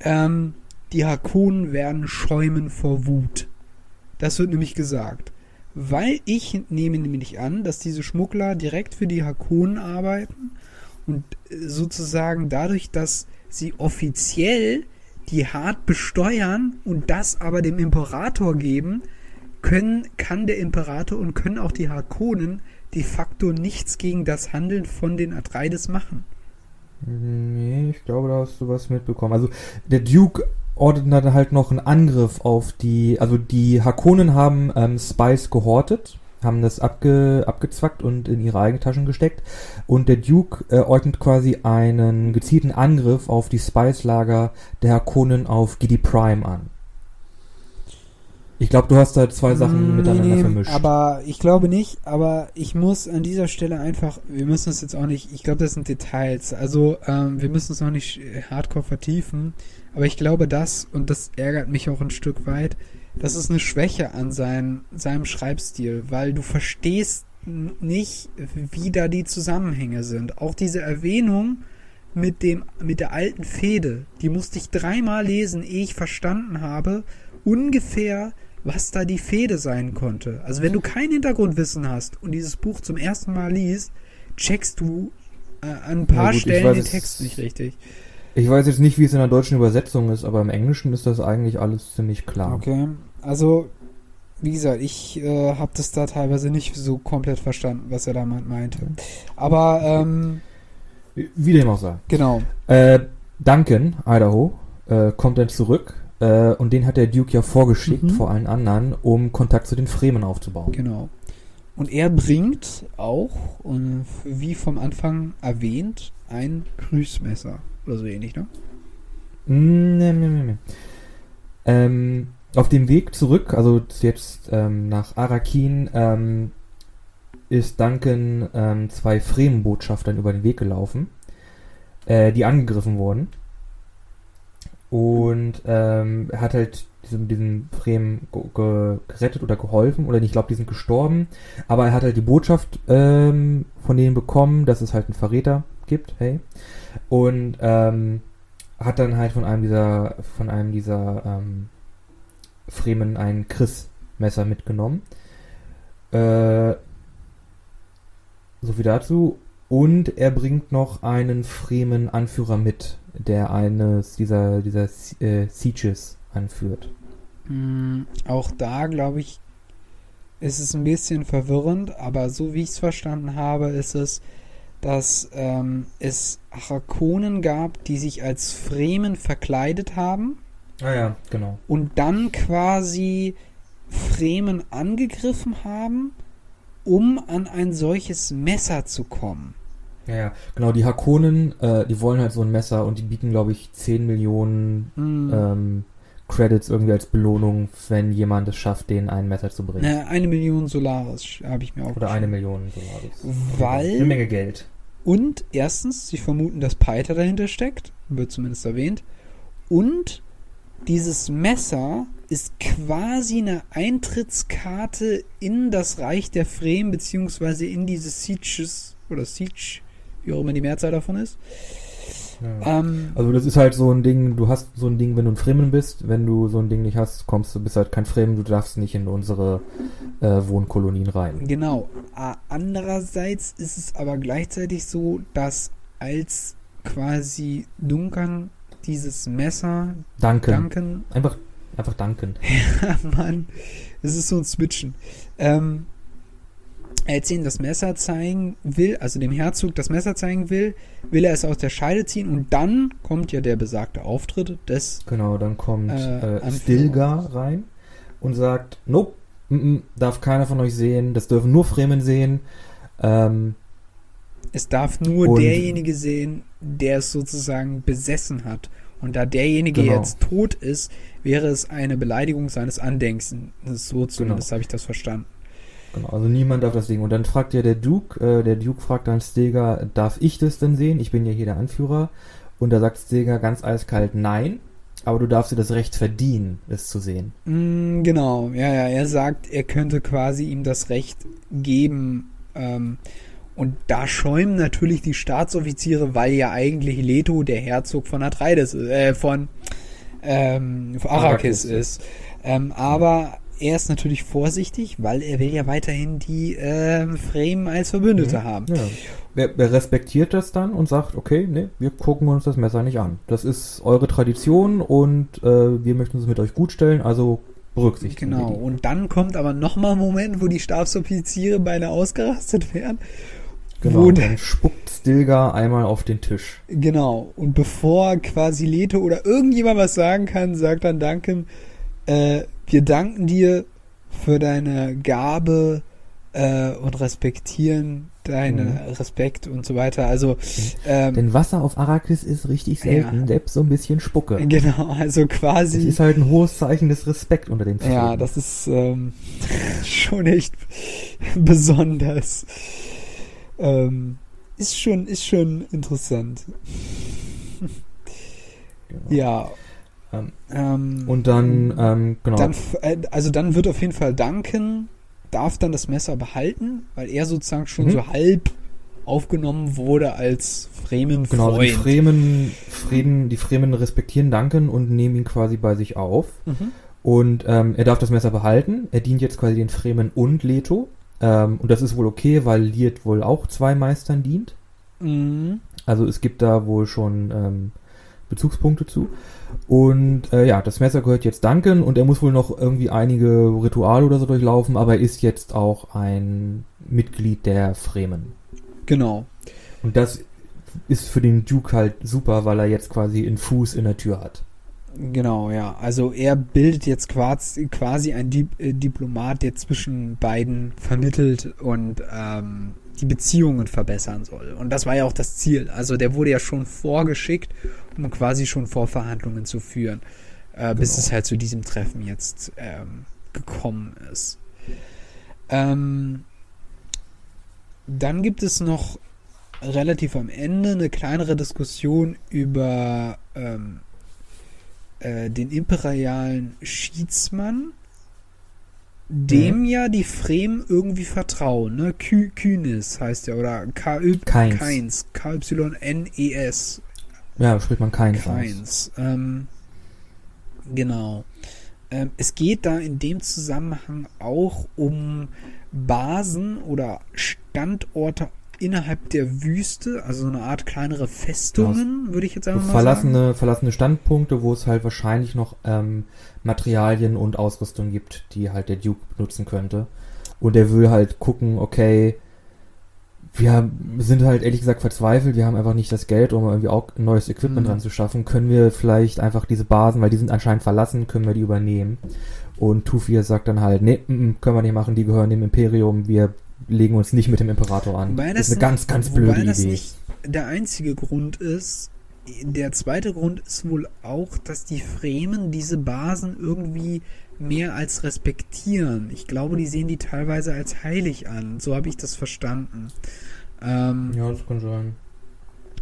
ähm, die Hakonen werden schäumen vor Wut. Das wird nämlich gesagt. Weil ich nehme nämlich an, dass diese Schmuggler direkt für die Hakonen arbeiten und äh, sozusagen dadurch, dass sie offiziell die hart besteuern und das aber dem Imperator geben, können, kann der Imperator und können auch die Hakonen de facto nichts gegen das Handeln von den Atreides machen. Nee, ich glaube, da hast du was mitbekommen. Also der Duke ordnet dann halt noch einen Angriff auf die, also die Hakonen haben ähm, Spice gehortet, haben das abge, abgezwackt und in ihre eigenen Taschen gesteckt. Und der Duke äh, ordnet quasi einen gezielten Angriff auf die Spice-Lager der Hakonen auf Gidi Prime an. Ich glaube, du hast da zwei Sachen Mm, miteinander nee, vermischt. Aber ich glaube nicht, aber ich muss an dieser Stelle einfach, wir müssen es jetzt auch nicht, ich glaube, das sind Details. Also, ähm, wir müssen es noch nicht äh, hardcore vertiefen, aber ich glaube das, und das ärgert mich auch ein Stück weit, das ist eine Schwäche an sein, seinem Schreibstil, weil du verstehst nicht, wie da die Zusammenhänge sind. Auch diese Erwähnung mit dem, mit der alten Fehde, die musste ich dreimal lesen, ehe ich verstanden habe, ungefähr, was da die Fehde sein konnte. Also wenn du kein Hintergrundwissen hast und dieses Buch zum ersten Mal liest, checkst du äh, an ein paar gut, ich Stellen weiß den Text nicht richtig. Ich weiß jetzt nicht, wie es in der deutschen Übersetzung ist, aber im Englischen ist das eigentlich alles ziemlich klar. Okay, also wie gesagt, ich äh, habe das da teilweise nicht so komplett verstanden, was er damit meinte. Aber ähm, Wie dem auch sei. genau, Äh, Duncan, Idaho, äh, kommt dann zurück äh, und den hat der Duke ja vorgeschickt Mhm. vor allen anderen, um Kontakt zu den Fremen aufzubauen. genau. Und er bringt auch, wie vom Anfang erwähnt, ein Grüßmesser oder so ähnlich, ne? Mm, Nee, nee, nee, nee. Ähm, auf dem Weg zurück, also jetzt ähm, nach Arakin, ähm, ist Duncan ähm, zwei Fremenbotschaftern über den Weg gelaufen, äh, die angegriffen wurden. Und ähm, hat halt diesen, diesen Fremen ge ge gerettet oder geholfen, oder ich glaube, die sind gestorben. Aber er hat halt die Botschaft ähm, von denen bekommen, dass es halt einen Verräter gibt, hey. Und ähm, hat dann halt von einem dieser, von einem dieser ähm, Fremen ein Chris-Messer mitgenommen. Äh, so viel dazu. Und er bringt noch einen Fremen-Anführer mit, der eines dieser, dieser äh, Sieges anführt. Mm, Auch da, glaube ich, ist es ein bisschen verwirrend, aber so wie ich es verstanden habe, ist es, dass ähm, es Arakonen gab, die sich als Fremen verkleidet haben Ah ja, genau. und dann quasi Fremen angegriffen haben, um an ein solches Messer zu kommen. Ja, ja, genau. Die Hakonen, äh, die wollen halt so ein Messer und die bieten, glaube ich, 10 Millionen Mm. ähm, Credits irgendwie als Belohnung, wenn jemand es schafft, denen ein Messer zu bringen. Eine Million Solaris habe ich mir auch Oder eine Million Solaris. Weil- Eine Menge Geld. Und erstens, sie vermuten, dass Peiter dahinter steckt, wird zumindest erwähnt. Und dieses Messer ist quasi eine Eintrittskarte in das Reich der Fremen, beziehungsweise in diese Sieges oder Siege, wie auch immer die Mehrzahl davon ist. Ja. Ähm, Also das ist halt so ein Ding, du hast so ein Ding, wenn du ein Fremen bist, wenn du so ein Ding nicht hast, kommst du, bist halt kein Fremen, du darfst nicht in unsere äh, Wohnkolonien rein. Genau. Andererseits ist es aber gleichzeitig so, dass als quasi Duncan dieses Messer, Danke. Duncan, Einfach, einfach danken. Mann, es ist so ein Switchen, ähm, als ihn das Messer zeigen will, also dem Herzog das Messer zeigen will, will er es aus der Scheide ziehen und dann kommt ja der besagte Auftritt des Genau, dann kommt Äh, äh. Stilgar rein und sagt, nope, mm, mm, darf keiner von euch sehen, das dürfen nur Fremen sehen. Ähm, Es darf nur derjenige sehen, der es sozusagen besessen hat. Und da derjenige Genau. jetzt tot ist, wäre es eine Beleidigung seines Andenkens. So zumindest habe ich das verstanden. Genau, also niemand darf das sehen. Und dann fragt ja der Duke, äh, der Duke fragt dann Stilgar, darf ich das denn sehen? Ich bin ja hier der Anführer. Und da sagt Stilgar ganz eiskalt, nein, aber du darfst dir das Recht verdienen, es zu sehen. Mm, genau, ja, ja. Er sagt, er könnte quasi ihm das Recht geben. Ähm, und da schäumen natürlich die Staatsoffiziere, weil ja eigentlich Leto der Herzog von Atreides, äh, von, ähm, von Arrakis Arrakis, ist. Ähm, aber er ist natürlich vorsichtig, weil er will ja weiterhin die ähm, Fremen als Verbündete Mhm. haben. Ja. Er, er respektiert das dann und sagt, okay, nee, wir gucken uns das Messer nicht an. Das ist eure Tradition und äh, wir möchten es mit euch gut stellen, also berücksichtigen Genau, und dann kommt aber nochmal ein Moment, wo die Stabsoffiziere beinahe ausgerastet werden. Genau, und dann spuckt Stilgar einmal auf den Tisch. Genau, und bevor quasi Leto oder irgendjemand was sagen kann, sagt dann Duncan, äh, wir danken dir für deine Gabe äh, und respektieren deine Mhm. Respekt und so weiter. Also, ähm, Denn Wasser auf Arrakis ist richtig selten, Ja. selbst so ein bisschen Spucke. genau, also Das quasi. ist halt ein hohes Zeichen des Respekt unter den Ja, Fremen. das ist ähm, schon echt besonders. Ähm, ist schon, ist schon interessant. Genau. Ja. Ähm, Ähm, Und dann, ähm, genau. dann, äh, also dann wird auf jeden Fall Duncan darf dann das Messer behalten, weil er sozusagen schon Mhm. so halb aufgenommen wurde als Fremen Genau, also die. Fremen, Frieden, die Fremen respektieren Duncan und nehmen ihn quasi bei sich auf. Mhm. Und ähm, er darf das Messer behalten. Er dient jetzt quasi den Fremen und Leto. Ähm, und das ist wohl okay, weil Liet wohl auch zwei Meistern dient. Mhm. Also es gibt da wohl schon ähm, Bezugspunkte zu. Und äh, ja, das Messer gehört jetzt Duncan und er muss wohl noch irgendwie einige Rituale oder so durchlaufen, aber er ist jetzt auch ein Mitglied der Fremen. Genau. Und das ist für den Duke halt super, weil er jetzt quasi einen Fuß in der Tür hat. Genau, ja. Also er bildet jetzt quasi, quasi ein äh, Diplomat, der zwischen beiden vermittelt und ähm, die Beziehungen verbessern soll. Und das war ja auch das Ziel. Also der wurde ja schon vorgeschickt, um quasi schon Vorverhandlungen zu führen, äh, bis Genau. es halt zu diesem Treffen jetzt ähm, gekommen ist. Ähm, dann gibt es noch relativ am Ende eine kleinere Diskussion über ähm, äh, den imperialen Schiedsmann, dem ja die Fremen irgendwie vertrauen, ne? Ky Kynes heißt der, oder K-Y Keins. Keins, K-Y-N-E-S, Ja, spricht man keinen aus. Keins. Ähm, genau. Ähm, es geht da in dem Zusammenhang auch um Basen oder Standorte innerhalb der Wüste, also so eine Art kleinere Festungen, würde ich jetzt einfach mal sagen. verlassene, verlassene Standpunkte, wo es halt wahrscheinlich noch ähm, Materialien und Ausrüstung gibt, die halt der Duke benutzen könnte. Und er will halt gucken, okay, wir sind halt ehrlich gesagt verzweifelt, wir haben einfach nicht das Geld, um irgendwie auch neues Equipment Mhm. dran zu schaffen. Können wir vielleicht einfach diese Basen, weil die sind anscheinend verlassen, können wir die übernehmen? Und Tufir sagt dann halt, nee, können wir nicht machen, die gehören dem Imperium, wir legen uns nicht mit dem Imperator an. Wobei das ist eine nicht- ganz, ganz wobei blöde das Idee. nicht der einzige Grund ist. Der zweite Grund ist wohl auch, dass die Fremen diese Basen irgendwie mehr als respektieren. Ich glaube, die sehen die teilweise als heilig an. So habe ich das verstanden. Ähm, Ja, das kann sein.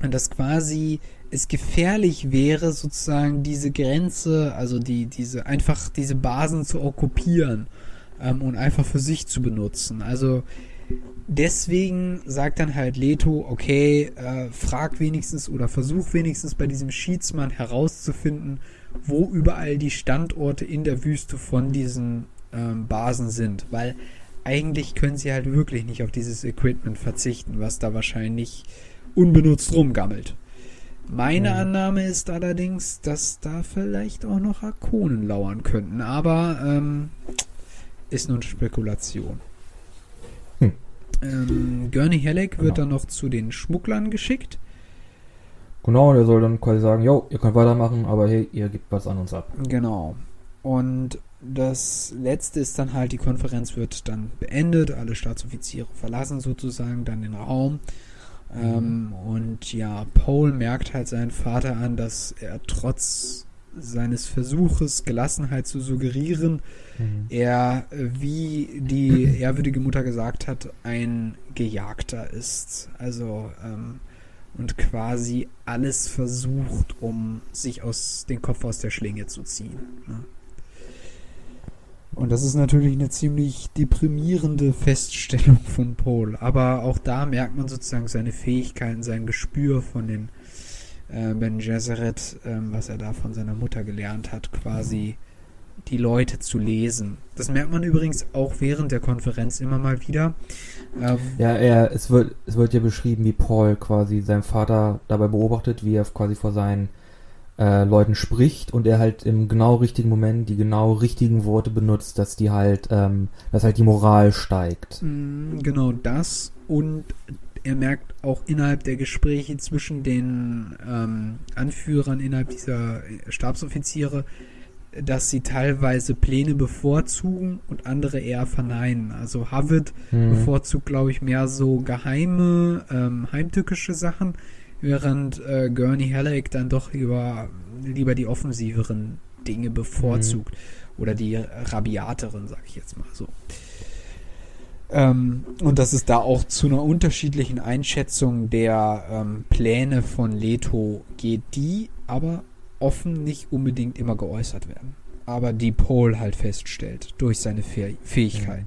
dass quasi es gefährlich wäre, sozusagen diese Grenze, also die, diese, einfach diese Basen zu okkupieren ähm, und einfach für sich zu benutzen. Also deswegen sagt dann halt Leto, okay, äh, frag wenigstens oder versuch wenigstens bei diesem Schiedsmann herauszufinden, wo überall die Standorte in der Wüste von diesen ähm, Basen sind, weil eigentlich können sie halt wirklich nicht auf dieses Equipment verzichten, was da wahrscheinlich unbenutzt rumgammelt. Meine Mhm. Annahme ist allerdings, dass da vielleicht auch noch Arkonen lauern könnten, aber ähm, ist eine Spekulation. Hm. Ähm, Gurney Halleck wird Genau. dann noch zu den Schmugglern geschickt. Genau, der soll dann quasi sagen, jo, ihr könnt weitermachen, aber hey, ihr gebt was an uns ab. Genau. Und das letzte ist dann halt, die Konferenz wird dann beendet, alle Staatsoffiziere verlassen sozusagen dann den Raum. Ähm, und ja, Paul merkt halt seinen Vater an, dass er trotz seines Versuches, Gelassenheit zu suggerieren, er, äh, wie die ehrwürdige Mutter gesagt hat, ein Gejagter ist. Also, ähm, und quasi alles versucht, um sich aus den Kopf aus der Schlinge zu ziehen. Ne? Und das ist natürlich eine ziemlich deprimierende Feststellung von Paul. Aber auch da merkt man sozusagen seine Fähigkeiten, sein Gespür von den äh, Ben Gesserit, ähm, was er da von seiner Mutter gelernt hat, quasi die Leute zu lesen. Das merkt man übrigens auch während der Konferenz immer mal wieder. Äh, Ja, er, es wird, es wird ja beschrieben, wie Paul quasi seinen Vater dabei beobachtet, wie er quasi vor seinen äh, Leuten spricht und er halt im genau richtigen Moment die genau richtigen Worte benutzt, dass die halt, ähm, dass halt die Moral steigt. Mm, Genau das und er merkt auch innerhalb der Gespräche zwischen den ähm, Anführern innerhalb dieser Stabsoffiziere, dass sie teilweise Pläne bevorzugen und andere eher verneinen. Also Havid Hm. bevorzugt, glaube ich, mehr so geheime, ähm, heimtückische Sachen, während äh, Gurney Halleck dann doch lieber, lieber die offensiveren Dinge bevorzugt. Oder die rabiateren, sag ich jetzt mal so. Ähm, und dass es da auch zu einer unterschiedlichen Einschätzung der ähm, Pläne von Leto geht, die aber offen nicht unbedingt immer geäußert werden. Aber die Paul halt feststellt durch seine Fäh Fähigkeit.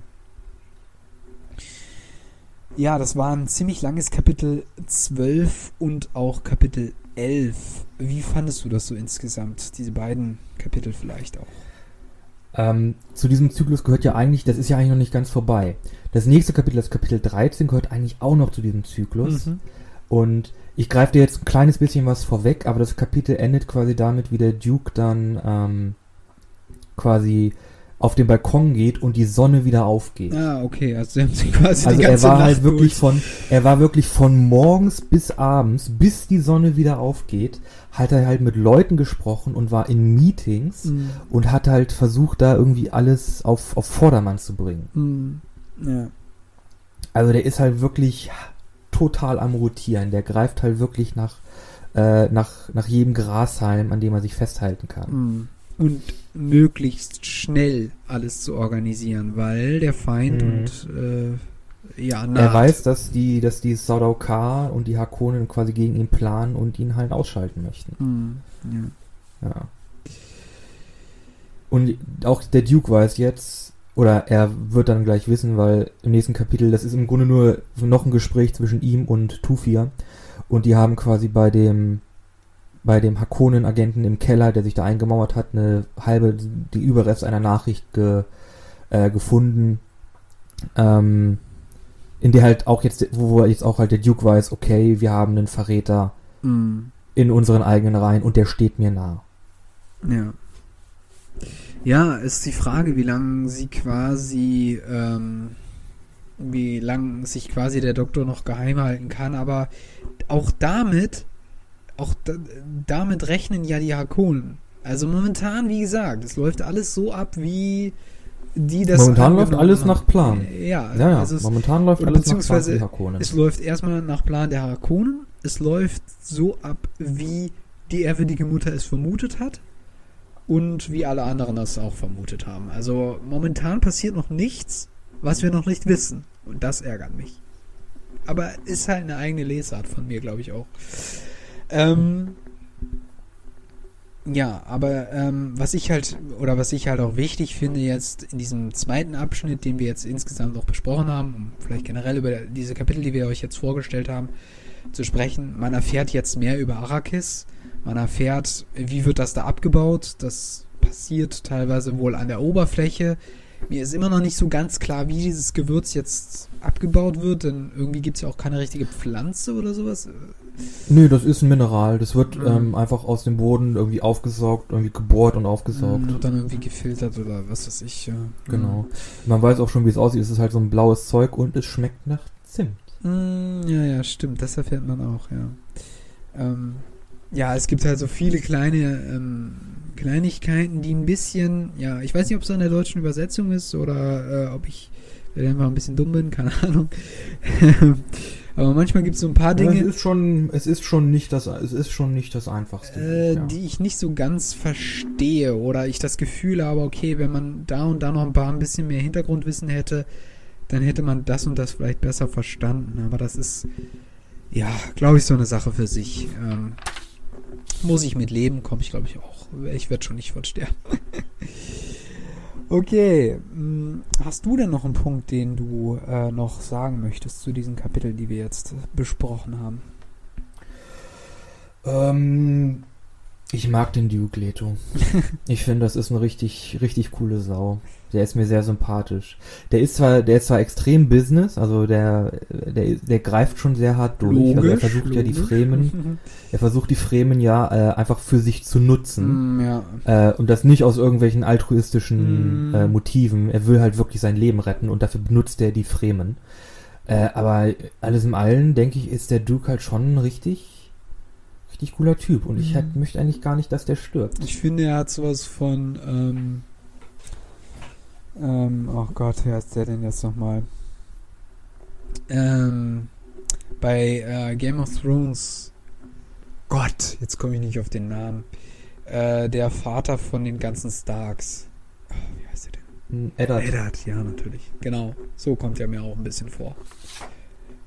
Ja, das war ein ziemlich langes Kapitel 12 und auch Kapitel 11. Wie fandest du das so insgesamt, diese beiden Kapitel vielleicht auch? Ähm, zu diesem Zyklus gehört ja eigentlich, das ist ja eigentlich noch nicht ganz vorbei. Das nächste Kapitel, das Kapitel 13, gehört eigentlich auch noch zu diesem Zyklus. Mhm. Und ich greife dir jetzt ein kleines bisschen was vorweg, aber das Kapitel endet quasi damit, wie der Duke dann ähm, quasi auf den Balkon geht und die Sonne wieder aufgeht. Ah, okay, also sie haben sie quasi Also die er ganze war Nacht halt wirklich durch. von, er war wirklich von morgens bis abends, bis die Sonne wieder aufgeht, hat er halt mit Leuten gesprochen und war in Meetings Mhm. und hat halt versucht, da irgendwie alles auf, auf Vordermann zu bringen. Mhm. Ja. Also der ist halt wirklich total am Rotieren. Der greift halt wirklich nach, äh, nach, nach jedem Grashalm, an dem er sich festhalten kann. Mhm. Und möglichst schnell alles zu organisieren, weil der Feind Mhm. und äh, ja, Er naht. weiß, dass die, dass die Sardaukar und die Hakonen quasi gegen ihn planen und ihn halt ausschalten möchten. Mhm. Ja. Ja. Und auch der Duke weiß jetzt, oder er wird dann gleich wissen, weil im nächsten Kapitel, das ist im Grunde nur noch ein Gespräch zwischen ihm und Tufir. Und die haben quasi bei dem, bei dem Hakonen-Agenten im Keller, der sich da eingemauert hat, eine halbe, die Überreste einer Nachricht ge, äh, gefunden, ähm, in der halt auch jetzt, wo jetzt auch halt der Duke weiß, okay, wir haben einen Verräter Mhm. in unseren eigenen Reihen und der steht mir nah. Ja. Ja, ist die Frage, wie lange sie quasi, ähm, wie lange sich quasi der Doktor noch geheim halten kann, aber auch damit, auch da, damit rechnen ja die Hakonen. Also momentan, wie gesagt, es läuft alles so ab, wie die das Momentan läuft alles haben. nach Plan. Ja, Ja, ja, also es, momentan läuft alles nach Plan die Hakonen. es läuft erstmal nach Plan der Hakonen. Es läuft so ab, wie die ehrwürdige Mutter es vermutet hat. Und wie alle anderen das auch vermutet haben. Also momentan passiert noch nichts, was wir noch nicht wissen. Und das ärgert mich. Aber ist halt eine eigene Lesart von mir, glaube ich auch. Ähm, Ja, aber ähm, was ich halt, oder was ich halt auch wichtig finde jetzt in diesem zweiten Abschnitt, den wir jetzt insgesamt auch besprochen haben, um vielleicht generell über diese Kapitel, die wir euch jetzt vorgestellt haben, zu sprechen, man erfährt jetzt mehr über Arrakis, man erfährt, wie wird das da abgebaut, das passiert teilweise wohl an der Oberfläche. Mir ist immer noch nicht so ganz klar, wie dieses Gewürz jetzt abgebaut wird, denn irgendwie gibt es ja auch keine richtige Pflanze oder sowas. Nö, das ist ein Mineral. Das wird Mhm. ähm, einfach aus dem Boden irgendwie aufgesaugt, irgendwie gebohrt und aufgesaugt. Und dann irgendwie gefiltert oder was weiß ich. Ja. Genau. Man weiß auch schon, wie es aussieht. Es ist halt so ein blaues Zeug und es schmeckt nach Zimt. Mm, Ja, ja, stimmt. Das erfährt man auch, ja. Ähm, ja, es gibt halt so viele kleine ähm, Kleinigkeiten, die ein bisschen, ja, ich weiß nicht, ob es an der deutschen Übersetzung ist oder äh, ob ich einfach ein bisschen dumm bin, keine Ahnung. Aber manchmal gibt es so ein paar Ja, es Dinge, ist schon, es ist schon nicht das, es ist schon nicht das einfachste. äh, ja. die ich nicht so ganz verstehe oder ich das Gefühl habe, okay, wenn man da und da noch ein paar ein bisschen mehr Hintergrundwissen hätte, dann hätte man das und das vielleicht besser verstanden. Aber das ist, ja, glaube ich, so eine Sache für sich. Ähm, muss ich mit leben, komme ich, glaube ich, auch. Ich werde schon nicht von sterben. okay. mh, Hast du denn noch einen Punkt, den du äh, noch sagen möchtest zu diesen Kapiteln, die wir jetzt besprochen haben? Ähm, ich mag den Duke Leto. ich finde, das ist eine richtig, richtig coole Sau. Der ist mir sehr sympathisch. Der ist zwar, der ist zwar extrem Business, also der, der, der greift schon sehr hart durch. also er versucht ja die Fremen, er versucht die Fremen ja äh, einfach für sich zu nutzen. Mm, ja. Äh, und das nicht aus irgendwelchen altruistischen Mm. äh, Motiven. Er will halt wirklich sein Leben retten und dafür benutzt er die Fremen. Äh, aber alles im Allen, denke ich, ist der Duke halt schon ein richtig, richtig cooler Typ. Und ich halt, möchte eigentlich gar nicht, dass der stirbt. Ich finde, er hat sowas von, ähm, ähm, oh Gott, wer ist der denn jetzt nochmal? Ähm, bei äh, Game of Thrones, Gott, jetzt komme ich nicht auf den Namen, äh, der Vater von den ganzen Starks. Oh, wie heißt er denn? Hm, Eddard. Eddard, ja, natürlich. Genau, so kommt er mir auch ein bisschen vor.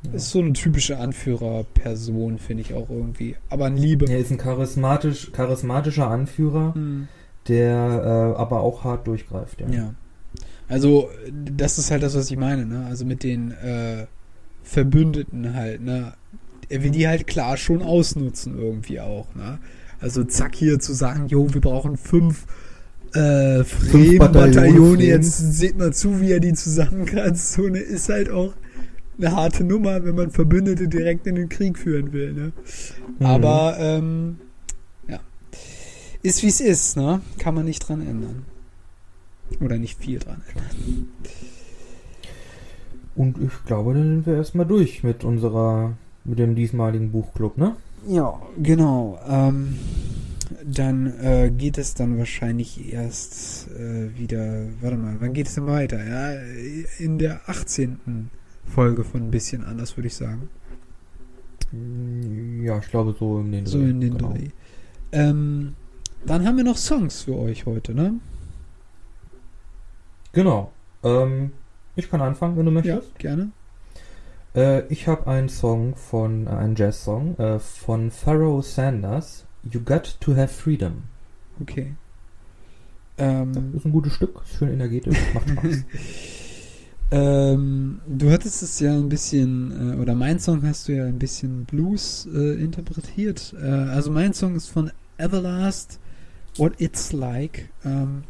Ja. Ist so eine typische Anführerperson, finde ich auch irgendwie. Aber ein Liebe. Er ist ein charismatisch, charismatischer Anführer, Hm. der äh, aber auch hart durchgreift. Ja. Ja. Also, das ist halt das, was ich meine, ne? Also mit den äh, Verbündeten halt, ne? Er will die halt klar schon ausnutzen irgendwie auch, ne? Also zack hier zu sagen, jo, wir brauchen fünf äh, Bataillone Fremen-Bataillone, Fremen. jetzt seht mal zu, wie er die zusammenkratzt. So eine ist halt auch eine harte Nummer, wenn man Verbündete direkt in den Krieg führen will, ne? Mhm. Aber, ähm, ja. Ist wie es ist, ne? Kann man nicht dran ändern. Oder nicht viel dran ändern. Und ich glaube, dann sind wir erstmal durch mit unserer, mit dem diesmaligen Buchclub, ne? Ja, genau. Ähm, dann äh, geht es dann wahrscheinlich erst äh, wieder, warte mal, wann geht es denn weiter? Ja, in der 18. Folge von ein bisschen anders, würde ich sagen. Ja, ich glaube so in den So Dreh, in den genau. Dreh. Ähm, dann haben wir noch Songs für euch heute, ne? Genau. Ähm, ich kann anfangen, wenn du Ja, möchtest. gerne. Äh, ich habe einen Song von, äh, einen Jazz-Song äh, von Pharaoh Sanders. You Got to Have Freedom. Okay. Das Ähm, ist ein gutes Stück, ist schön energetisch, macht Spaß. ähm, du hattest es ja ein bisschen, äh, oder mein Song hast du ja ein bisschen Blues äh, interpretiert. Äh, also mein Song ist von Everlast, What It's Like. Ähm,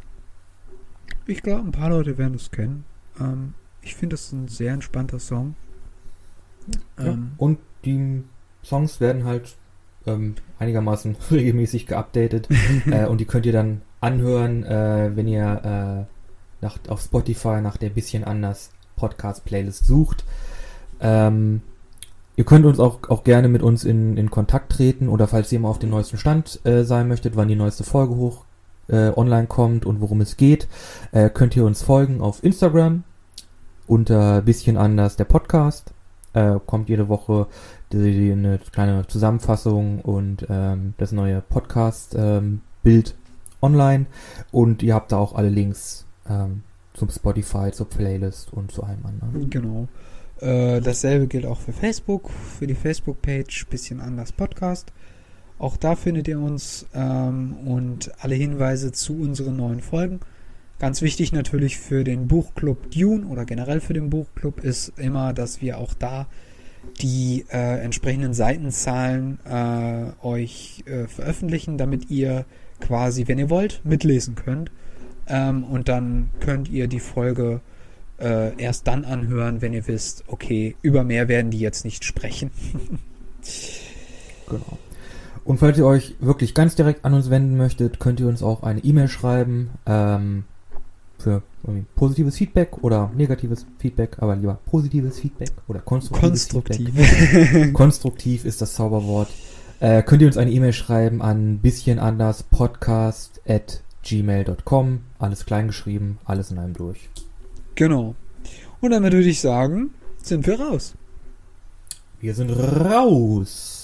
ich glaube, ein paar Leute werden es kennen. Ähm, ich finde, ist ein sehr entspannter Song. ja. Ähm, Und die Songs werden halt ähm, einigermaßen regelmäßig geupdatet äh, und die könnt ihr dann anhören, äh, wenn ihr äh, nach, auf Spotify nach der bisschen anders Podcast-Playlist sucht. Ähm, ihr könnt uns auch, auch gerne mit uns in, in Kontakt treten oder falls ihr mal auf dem neuesten Stand äh, sein möchtet, wann die neueste Folge hoch äh, online kommt und worum es geht, äh, könnt ihr uns folgen auf Instagram unter bisschen anders der Podcast. Äh, kommt jede Woche die, eine kleine Zusammenfassung und ähm, das neue Podcast-Bild online. Und ihr habt da auch alle Links ähm, zum Spotify, zur Playlist und zu allem anderen. Genau. Äh, dasselbe gilt auch für Facebook, für die Facebook-Page, bisschen anders Podcast. Auch da findet ihr uns ähm, und alle Hinweise zu unseren neuen Folgen. Ganz wichtig natürlich für den Buchclub Dune oder generell für den Buchclub ist immer, dass wir auch da die äh, entsprechenden Seitenzahlen äh, euch äh, veröffentlichen, damit ihr quasi, wenn ihr wollt, mitlesen könnt. Ähm, und dann könnt ihr die Folge äh, erst dann anhören, wenn ihr wisst, okay, über mehr werden die jetzt nicht sprechen. genau. Und falls ihr euch wirklich ganz direkt an uns wenden möchtet, könnt ihr uns auch eine E-Mail schreiben ähm, für positives Feedback oder negatives Feedback, aber lieber positives Feedback oder konstruktives Konstruktiv. Feedback. Konstruktiv ist das Zauberwort. Äh, könnt ihr uns eine E-Mail schreiben an bisschen anders podcast at gmail.com. Alles kleingeschrieben, alles in einem durch. Genau. Und damit würde ich sagen, sind wir raus. Wir sind raus.